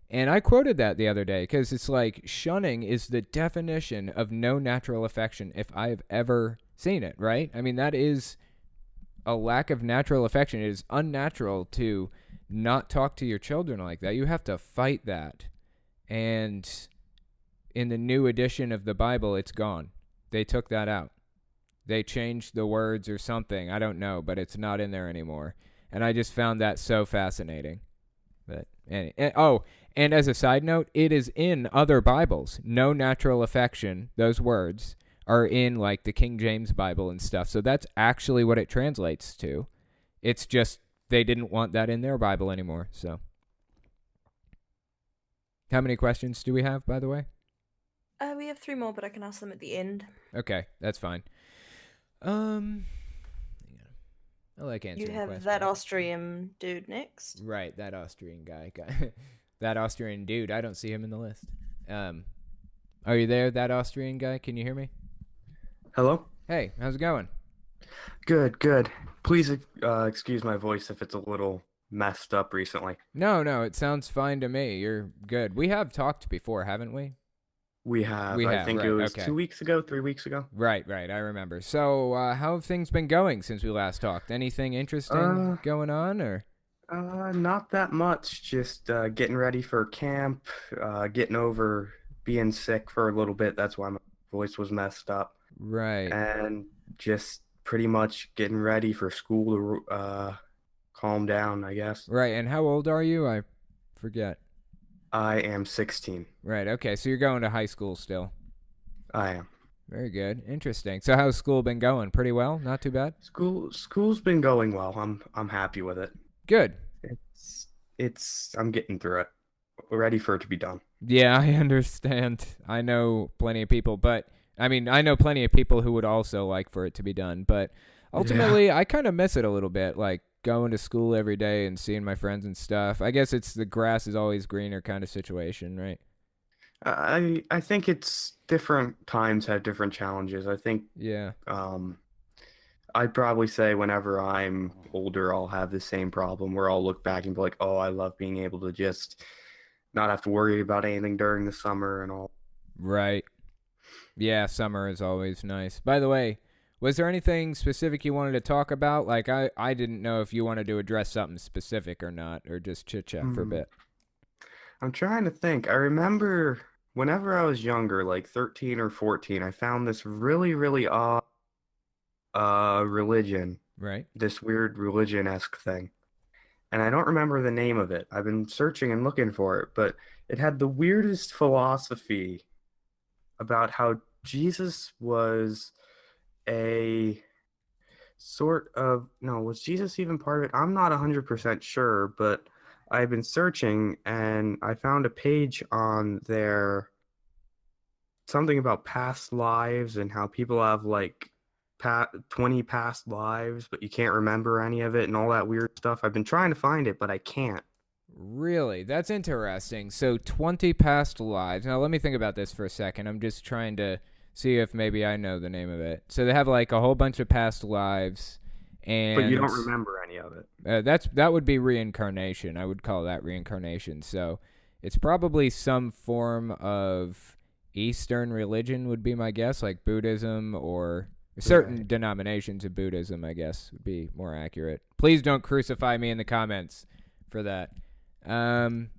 And I quoted that the other day because it's like shunning is the definition of no natural affection if I've ever seen it, right? I mean, that is a lack of natural affection. It is unnatural to not talk to your children like that. You have to fight that. And in the new edition of the Bible, it's gone. They took that out. They changed the words or something. I don't know, but it's not in there anymore. And I just found that so fascinating. But and, and, eh, oh, and as a side note, it is in other Bibles. No natural affection, those words are in like the King James Bible and stuff. So that's actually what it translates to. It's just they didn't want that in their Bible anymore. So How many questions do we have by the way? Uh, we have three more, but I can ask them at the end. Okay, that's fine. Um I like answering You have questions. that Austrian dude next. Right, that Austrian guy. guy. that Austrian dude. I don't see him in the list. Um, are you there, that Austrian guy? Can you hear me? Hello? Hey, how's it going? Good, good. Please uh, excuse my voice if it's a little messed up recently. No, no, it sounds fine to me. You're good. We have talked before, haven't we? We have, We I have, think right, it was okay. two weeks ago, three weeks ago. Right, right. I remember. So, uh, how have things been going since we last talked? Anything interesting Uh, going on, or? Uh, not that much. Just uh, getting ready for camp, uh, getting over being sick for a little bit. That's why my voice was messed up. Right. And just pretty much getting ready for school to uh, calm down, I guess. Right. And how old are you? I forget. I am 16. Right. Okay. So you're going to high school still. I am. Very good. Interesting. So how's school been going? Pretty well. Not too bad. School school's been going well. I'm I'm happy with it. Good. It's it's I'm getting through it. We're ready for it to be done. Yeah, I understand. I know plenty of people, but I mean, I know plenty of people who would also like for it to be done, but ultimately, I kind of miss it a little bit, like going to school every day and seeing my friends and stuff. I guess it's the grass is always greener kind of situation, right? I I think it's different times have different challenges. I think Yeah. um I'd probably say whenever I'm older, I'll have the same problem where I'll look back and be like, oh, I love being able to just not have to worry about anything during the summer and all. Right. Yeah, summer is always nice. By the way, was there anything specific you wanted to talk about? Like I, I didn't know if you wanted to address something specific or not, or just chit chat for a Hmm. bit. I'm trying to think. I remember whenever I was younger, like 13 or 14, I found this really, really odd uh religion, Right. this weird religion-esque thing. And I don't remember the name of it. I've been searching and looking for it, but it had the weirdest philosophy about how Jesus was a sort of no, was Jesus even part of it? I'm not 100% sure, but I've been searching and I found a page on their something about past lives and how people have like pa 20 past lives, but you can't remember any of it and all that weird stuff. I've been trying to find it, but I can't. Really? That's interesting. So 20 past lives. Now let me think about this for a second. I'm just trying to see if maybe I know the name of it. So they have like a whole bunch of past lives and But you don't remember any of it. Uh, that's that would be reincarnation. I would call that reincarnation. So it's probably some form of Eastern religion would be my guess, like Buddhism or certain Right. denominations of Buddhism. I guess would be more accurate. Please don't crucify me in the comments for that. Um.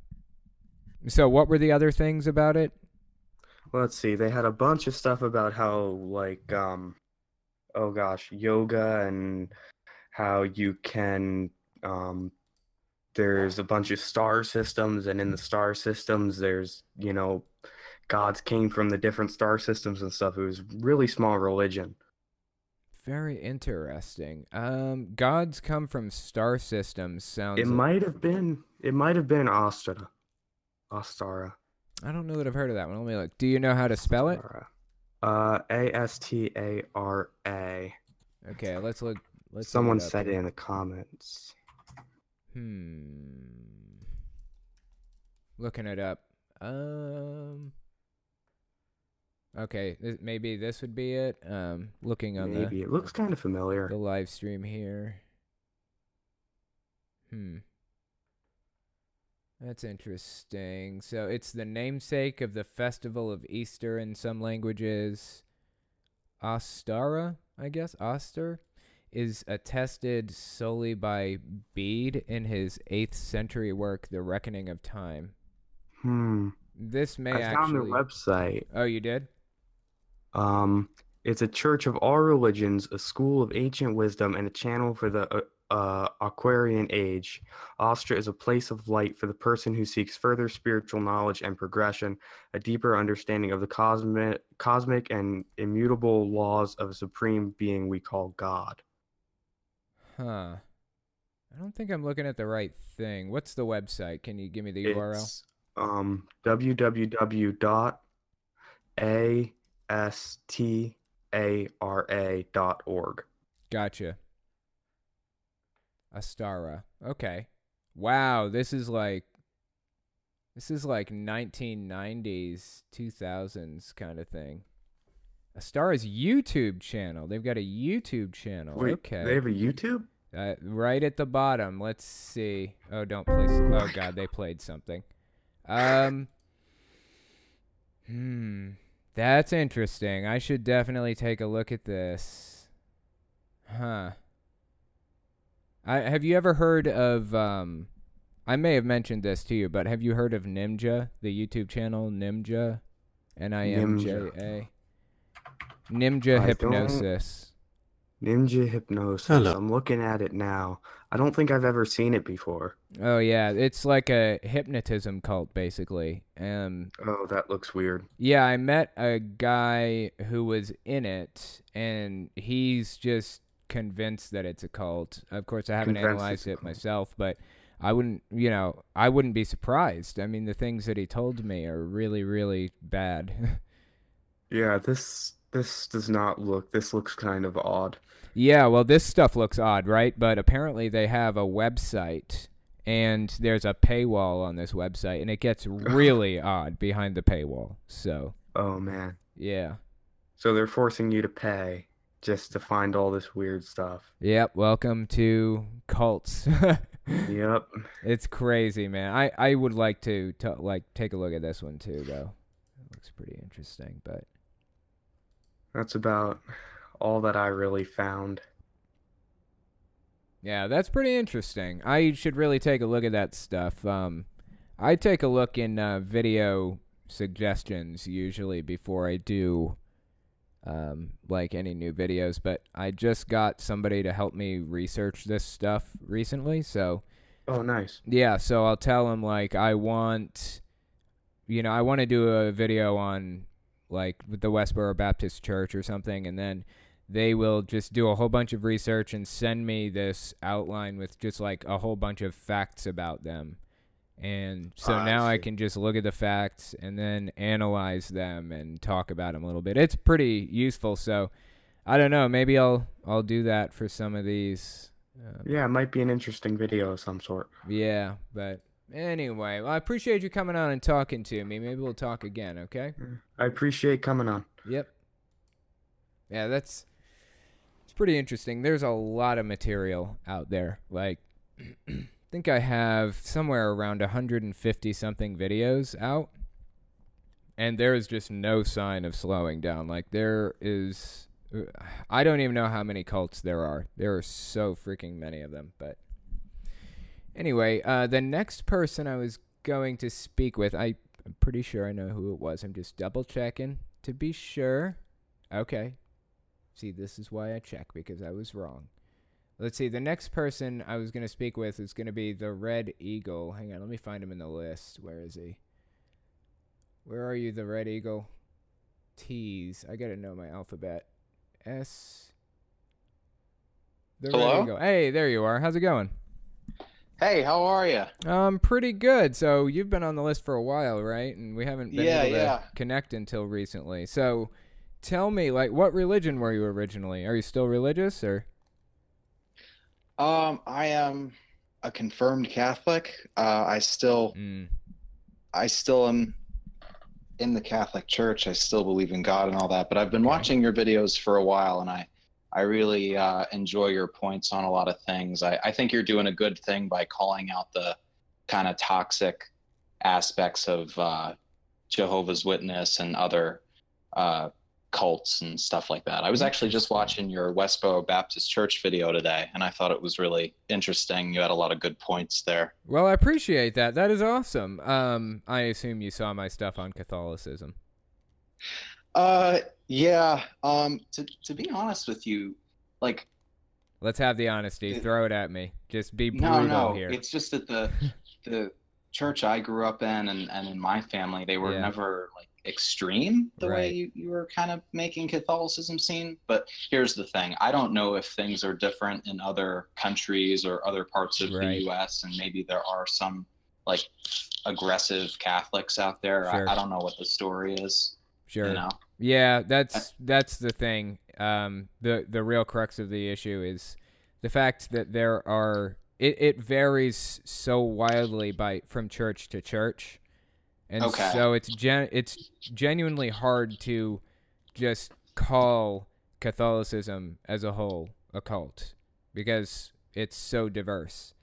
So what were the other things about it? Let's see. They had a bunch of stuff about how like um oh gosh, yoga and how you can um there's a bunch of star systems and in the star systems there's, you know, gods came from the different star systems and stuff. It was really small religion. Very interesting. Um, gods come from star systems. Sounds. It like- might have been it might have been Ostara. Ostara. I don't know that I've heard of that one. Let me look. Do you know how to spell it? Uh A S T A R A. Okay, let's look. Let's look Someone it up said it in the comments. Hmm. Looking it up. Um. Okay, th- maybe this would be it. Um, looking on Maybe it looks kind of familiar. the the live stream here. Hmm. That's interesting. So it's the namesake of the festival of Easter in some languages. Ostara, I guess, Oster, is attested solely by Bede in his 8th century work, The Reckoning of Time. Hmm. This may I found their website. oh, you did? Um, it's a church of all religions, a school of ancient wisdom, and a channel for the uh, uh, Aquarian age. Astara is a place of light for the person who seeks further spiritual knowledge and progression, a deeper understanding of the cosmic, cosmic and immutable laws of a supreme being we call God. Huh. I don't think I'm looking at the right thing. What's the website? Can you give me the URL? It's dot org. Gotcha. Astara. Okay. Wow, this is like this is like 1990s, 2000s kind of thing. Astara's YouTube channel. They've got a YouTube channel. Wait, okay. They have a YouTube? Uh, right at the bottom. Let's see. Oh, don't play. s- Oh God, they played something. Um. Hmm. That's interesting. I should definitely take a look at this. Huh. I have you ever heard of um I may have mentioned this to you, but have you heard of Nimja, the YouTube channel Nimja? N I M J A. Nimja I don't- hypnosis. Nimja Hypnosis. Hello. I'm looking at it now. I don't think I've ever seen it before. Oh yeah, it's like a hypnotism cult basically. Um Oh, that looks weird. yeah, I met a guy who was in it and he's just convinced that it's a cult. Of course, I haven't Convinced analyzed it myself, but I wouldn't, you know, I wouldn't be surprised. I mean, the things that he told me are really really bad. Yeah, this this does not look. This looks kind of odd. Yeah, well, this stuff looks odd, right? But apparently they have a website and there's a paywall on this website, and it gets really odd behind the paywall. So Oh man. yeah, So they're forcing you to pay just to find all this weird stuff. yep. Welcome to cults. Yep. it's crazy, man. I I would like to, to like take a look at this one too, though. It looks pretty interesting, but That's about all that I really found. Yeah, that's pretty interesting. I should really take a look at that stuff. Um, I take a look in uh, video suggestions usually before I do um, like any new videos, but I just got somebody to help me research this stuff recently, so Oh, nice. yeah, so I'll tell him like I want, you know, I want to do a video on like the Westboro Baptist Church or something, and then they will just do a whole bunch of research and send me this outline with just like a whole bunch of facts about them. And so Ah, now I see. can just look at the facts and then analyze them and talk about them a little bit. It's pretty useful. So I don't know. Maybe I'll I'll do that for some of these. Uh, Yeah, it might be an interesting video of some sort. yeah, but anyway, well, I appreciate you coming on and talking to me. Maybe we'll talk again, okay? I appreciate coming on. Yep. Yeah, that's it's pretty interesting. There's a lot of material out there. Like I think I have somewhere around 150 something videos out. And there is just no sign of slowing down. Like there is I don't even know how many cults there are. There are so freaking many of them, but Anyway, uh, the next person I was going to speak with, I, I'm pretty sure I know who it was. I'm just double checking to be sure. Okay. See, this is why I check because I was wrong. Let's see. The next person I was going to speak with is going to be the Red Eagle. Hang on, let me find him in the list. Where is he? Where are you, the Red Eagle? T's. I got to know my alphabet. S. The Red Hello? Eagle. Hey, there you are. How's it going? Hey, how are you? Um, pretty good. So you've been on the list for a while, right? And we haven't been Yeah, able to yeah. connect until recently. So tell me, like, what religion were you originally? Are you still religious, or? Um, I am a confirmed Catholic. Uh, I still, Mm, I still am in the Catholic Church. I still believe in God and all that. But I've been Okay. watching your videos for a while, and I, I really uh, enjoy your points on a lot of things. I, I think you're doing a good thing by calling out the kind of toxic aspects of uh, Jehovah's Witness and other uh, cults and stuff like that. I was actually just watching your Westboro Baptist Church video today, and I thought it was really interesting. You had a lot of good points there. well, I appreciate that. That is awesome. Um, I assume you saw my stuff on Catholicism. Uh, yeah. Um, to to be honest with you, like Let's have the honesty. It- Throw it at me. Just be no, brutal no, here. it's just that the the church I grew up in and and in my family, they were Yeah. never like extreme the way you, you were kind of making Catholicism seem. But here's the thing: I don't know if things are different in other countries or other parts of Right. the U.S. and maybe there are some like aggressive Catholics out there. Sure. I, I don't know what the story is. Sure. You know. Yeah, that's that's the thing. Um, the the real crux of the issue is the fact that there are it, it varies so wildly by from church to church, and Okay. so it's gen it's genuinely hard to just call Catholicism as a whole a cult because it's so diverse.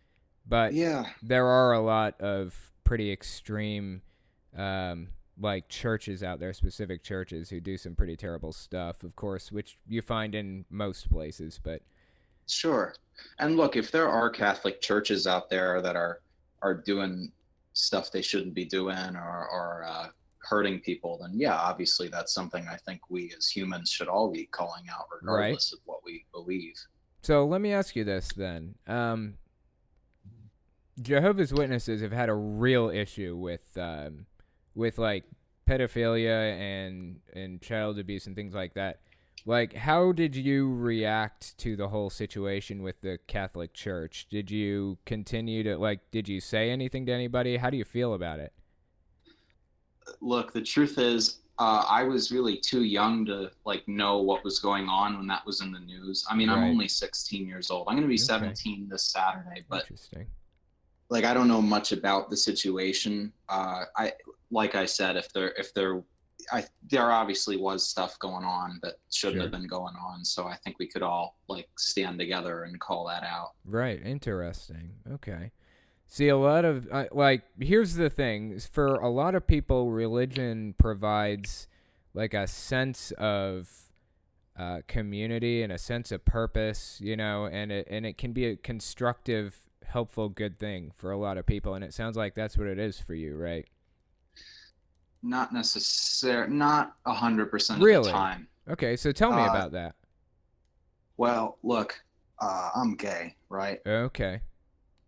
But Yeah. there are a lot of pretty extreme um like churches out there specific churches who do some pretty terrible stuff of course which you find in most places but Sure. And look, if there are Catholic churches out there that are are doing stuff they shouldn't be doing or or uh, hurting people, then yeah, obviously that's something I think we as humans should all be calling out, regardless of what we believe. so let me ask you this then um jehovah's witnesses have had a real issue with um with like pedophilia and and child abuse and things like that like how did you react to the whole situation with the catholic church did you continue to like did you say anything to anybody how do you feel about it Look, the truth is, uh, I was really too young to like know what was going on when that was in the news. I mean, I'm only 16 years old. I'm going to be Okay. 17 this Saturday, but interesting like I don't know much about the situation. Uh, I like I said, if there if there I there obviously was stuff going on that shouldn't Sure. have been going on. So I think we could all like stand together and call that out. Right. Interesting. Okay. See, a lot of uh, like here's the thing: for a lot of people, religion provides like a sense of uh, community and a sense of purpose, you know, and it and it can be a constructive, helpful, good thing for a lot of people. And it sounds like that's what it is for you, right? Not necessary, not a hundred percent of Really? the time. Okay, so tell me Uh, about that. Well, look, uh, I'm gay, right? Okay.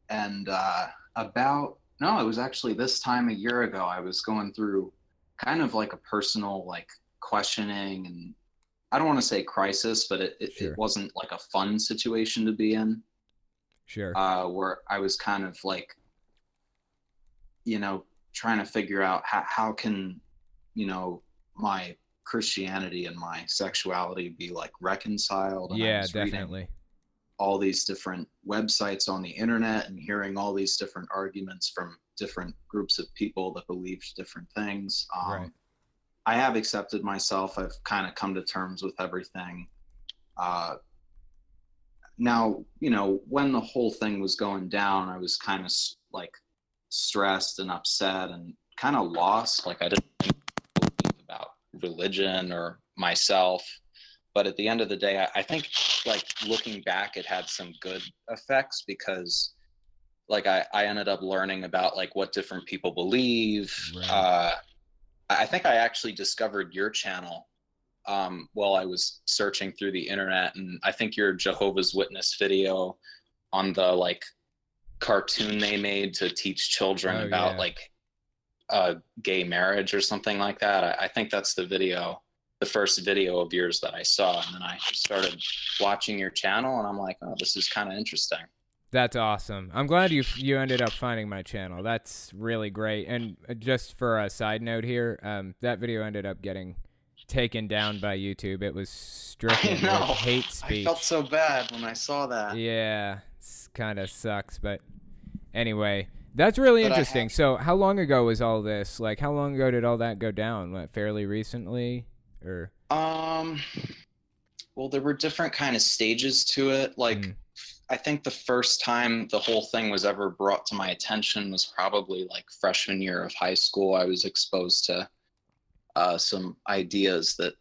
and uh, about no it was actually this time a year ago i was going through kind of like a personal like questioning and i don't want to say crisis but it, it, Sure. it wasn't like a fun situation to be in Sure. uh, where i was kind of like you know trying to figure out how, how can you know my christianity and my sexuality be like reconciled And yeah, definitely. all these different websites on the internet and hearing all these different arguments from different groups of people that believed different things. Um, Right. I have accepted myself. I've kind of come to terms with everything. Uh, now, you know, when the whole thing was going down, I was kind of like stressed and upset and kind of lost. Like I didn't think about religion or myself but at the end of the day I, I think like looking back it had some good effects because like I, I ended up learning about like what different people believe Right. uh, i I think i actually discovered your channel um, while i was searching through the internet and i think your jehovah's witness video on the like cartoon they made to teach children Oh, about yeah. like uh, gay marriage or something like that I, I think that's the video the first video of yours that I saw, and then I started watching your channel, and I'm like, oh, this is kind of interesting. That's awesome. I'm glad you you ended up finding my channel. That's really great. And uh, just for a side note here, um, that video ended up getting taken down by YouTube. It was stricken with hate speech. I felt so bad when I saw that. yeah, kind of sucks, but anyway, that's really But interesting. have- So, how long ago was all this? Like, how long ago did all that go down? What, fairly recently, or Um, well, there were different kind of stages to it. Like, Mm. I think the first time the whole thing was ever brought to my attention was probably like freshman year of high school. I was exposed to uh, some ideas that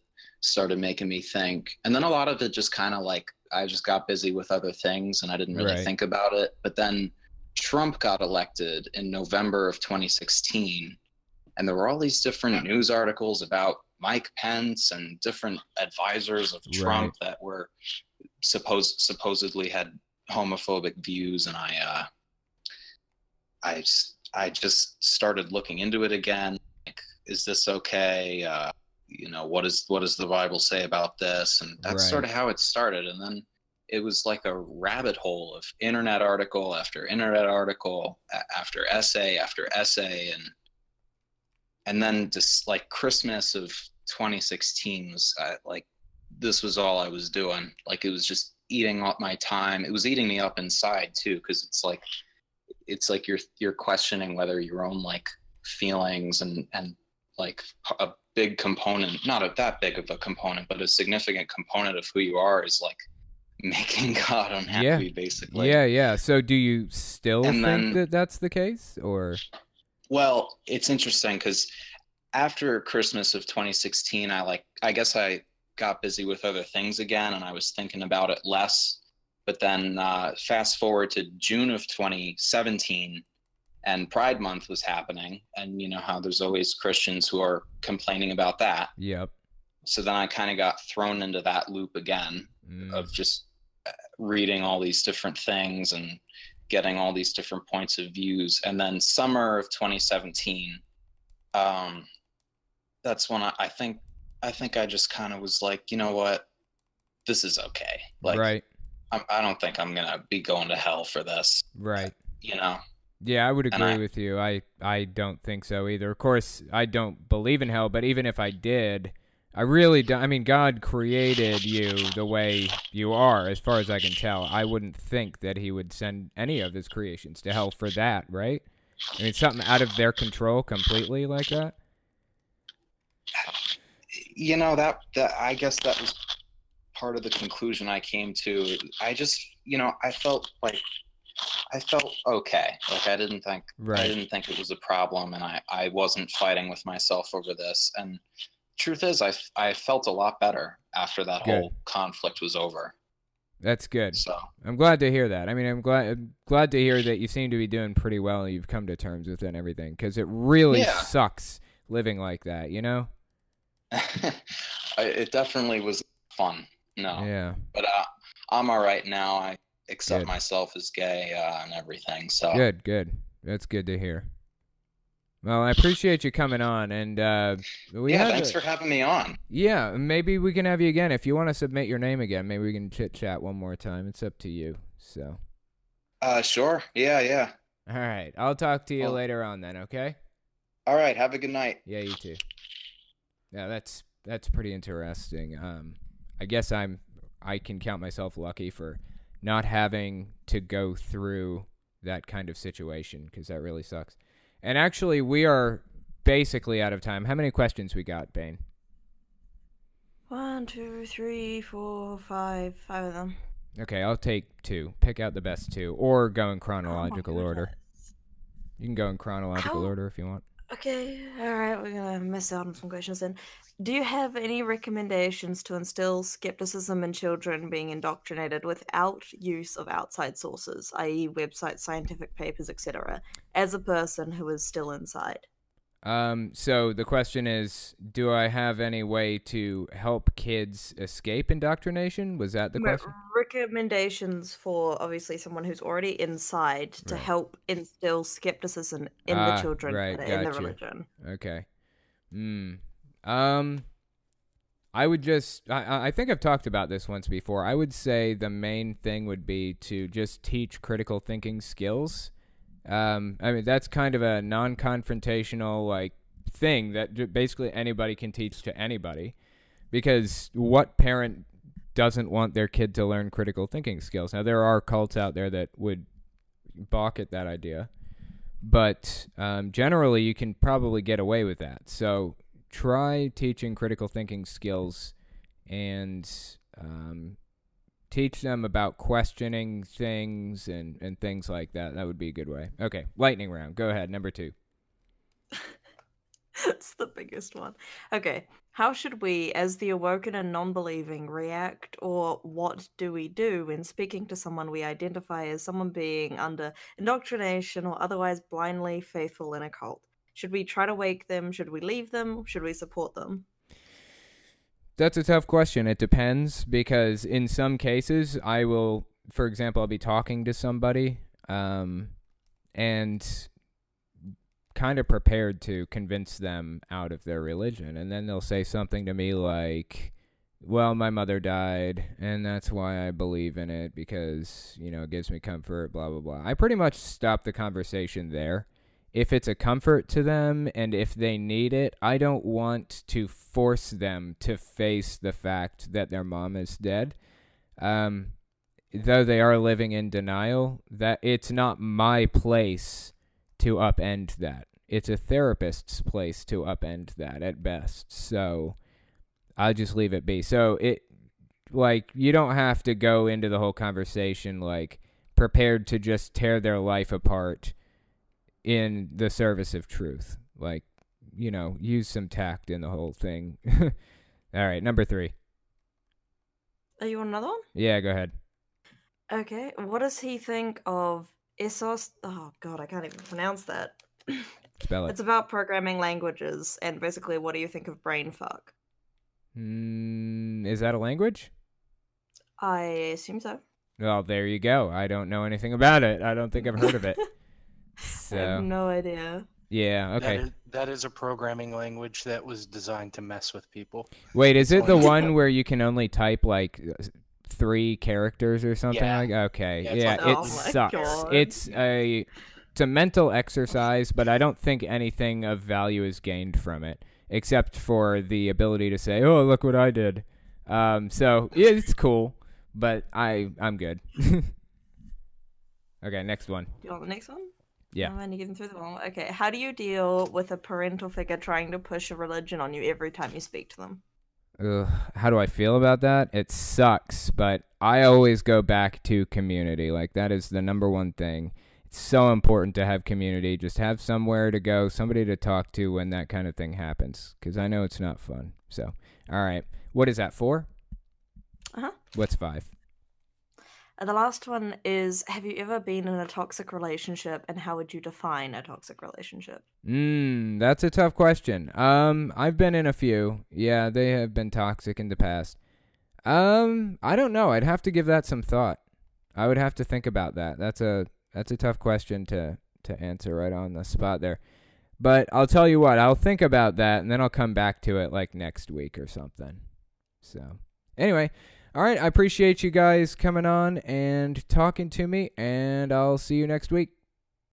started making me think, and then a lot of it just kind of like I just got busy with other things and I didn't really Right. think about it. But then Trump got elected in November of 2016, and there were all these different news articles about Mike Pence and different advisors of Trump that were supposed supposedly had homophobic views, and I uh, I I just started looking into it again. Like, is this okay? Uh, you know, what is what does the Bible say about this? And that's sort of how it started. And then it was like a rabbit hole of internet article after internet article after essay after essay, and and then just like Christmas of 2016 was uh, like this was all I was doing. Like it was just eating up my time. It was eating me up inside too, because it's like it's like you're you're questioning whether your own like feelings and and like a big component, not a, that big of a component, but a significant component of who you are is like making God unhappy, basically. yeah, yeah. So, do you still And think then- that that's the case, or Well, it's interesting because after Christmas of 2016, I like, I guess I got busy with other things again and I was thinking about it less. But then uh, fast forward to June of 2017 and Pride Month was happening. And you know how there's always Christians who are complaining about that. yep? So then I kind of got thrown into that loop again Mm, of just uh, reading all these different things and getting all these different points of views and then summer of 2017 um that's when i, I think i think i just kind of was like you know what this is okay like right, I'm, i don't think i'm gonna be going to hell for this right. you know Yeah, I would agree I- with you. I I don't think so either. Of course, I don't believe in hell, but even if I did, I really don't. I mean, God created you the way you are, as far as I can tell. I wouldn't think that He would send any of His creations to hell for that, right? I mean, something out of their control completely like that. You know that that I guess that was part of the conclusion I came to. I just, you know, I felt like I felt okay. Like I didn't think right. I didn't think it was a problem, and I I wasn't fighting with myself over this. And truth is, I I felt a lot better after that Good. whole conflict was over. That's good. So I'm glad to hear that. I mean, I'm glad I'm glad to hear that you seem to be doing pretty well and you've come to terms with it and everything. Because it really Yeah. sucks living like that, you know? It definitely was fun. No, Yeah. but uh, I'm all right now. I accept Good. myself as gay uh, and everything. So Good. Good. That's good to hear. Well, I appreciate you coming on, and uh, we yeah, thanks a- for having me on. Yeah, maybe we can have you again if you want to submit your name again. Maybe we can chit chat one more time. It's up to you. So, Uh, sure. Yeah, yeah. all right, I'll talk to you Well- later on then. Okay? All right. Have a good night. Yeah, you too. Yeah, that's that's pretty interesting. Um, I guess I'm I can count myself lucky for not having to go through that kind of situation because that really sucks. And actually, we are basically out of time. How many questions we got, Bane? One, two, three, four, five, five of them. Okay, I'll take two. Pick out the best two, or go in Oh chronological order. You can go in chronological How- order if you want. Okay, alright, we're gonna miss out on some questions then. Do you have any recommendations to instill skepticism in children being indoctrinated without use of outside sources, i.e., websites, scientific papers, etc., as a person who is still inside? Um, so the question is, do I have any way to help kids escape indoctrination? Was that the question? Recommendations for obviously someone who's already inside to Right. help instill skepticism in Ah, the children right, in the religion. Okay. Hmm. Um, I would just. I I think I've talked about this once before. I would say the main thing would be to just teach critical thinking skills. Um, I mean that's kind of a non-confrontational like thing that basically anybody can teach to anybody, because what parent doesn't want their kid to learn critical thinking skills? Now there are cults out there that would balk at that idea but um, generally you can probably get away with that. So try teaching critical thinking skills and um, teach them about questioning things and, and things like that. That would be a good way. Okay, lightning round. Go ahead, number two. It's the biggest one. Okay. How should we, as the awoken and non believing, react, or what do we do when speaking to someone we identify as someone being under indoctrination or otherwise blindly faithful in a cult? Should we try to wake them? Should we leave them? Should we support them? That's a tough question. It depends because in some cases, I will, for example, I'll be talking to somebody um, and kind of prepared to convince them out of their religion. And then they'll say something to me like, well, my mother died, and that's why I believe in it because, you know, it gives me comfort, blah, blah, blah. I pretty much stop the conversation there. If it's a comfort to them and if they need it, I don't want to force them to face the fact that their mom is dead. Um, though they are living in denial, that it's not my place to upend that. It's a therapist's place to upend that at best. So I'll just leave it be. So it like you don't have to go into the whole conversation like prepared to just tear their life apart in the service of truth. Like, you know, use some tact in the whole thing. All right, number 3. Are you on another one? Yeah, go ahead. Okay. What does he think of Essos? Oh, God, I can't even pronounce that. Spell it. It's about programming languages, and basically, what do you think of brainfuck? Mm, is that a language? I assume so. Well, there you go. I don't know anything about it. I don't think I've heard of it. I have no idea. yeah, okay. That is, that is a programming language that was designed to mess with people. Wait, is it the one where you can only type like three characters or something Yeah. like? Okay, Yeah, yeah, like- it Oh sucks. God. It's a it's a mental exercise, but I don't think anything of value is gained from it. except for the ability to say, "Oh, look what I did." Um, so yeah, it's cool, but I I'm good. okay, next one. Do you want the next one? Yeah. I'm only getting through them all. Okay. How do you deal with a parental figure trying to push a religion on you every time you speak to them? Ugh, how do I feel about that? It sucks, but I always go back to community. Like that is the number one thing. It's so important to have community. Just have somewhere to go, somebody to talk to when that kind of thing happens. Because I know it's not fun. So, all right, what is that for? Uh huh. What's five? The last one is Have you ever been in a toxic relationship and how would you define a toxic relationship? Mm, that's a tough question. Um, I've been in a few. Yeah, they have been toxic in the past. Um, I don't know. I'd have to give that some thought. I would have to think about that. That's a that's a tough question to to answer right on the spot there. But I'll tell you what, I'll think about that and then I'll come back to it like next week or something. So, anyway, all right, I appreciate you guys coming on and talking to me and I'll see you next week.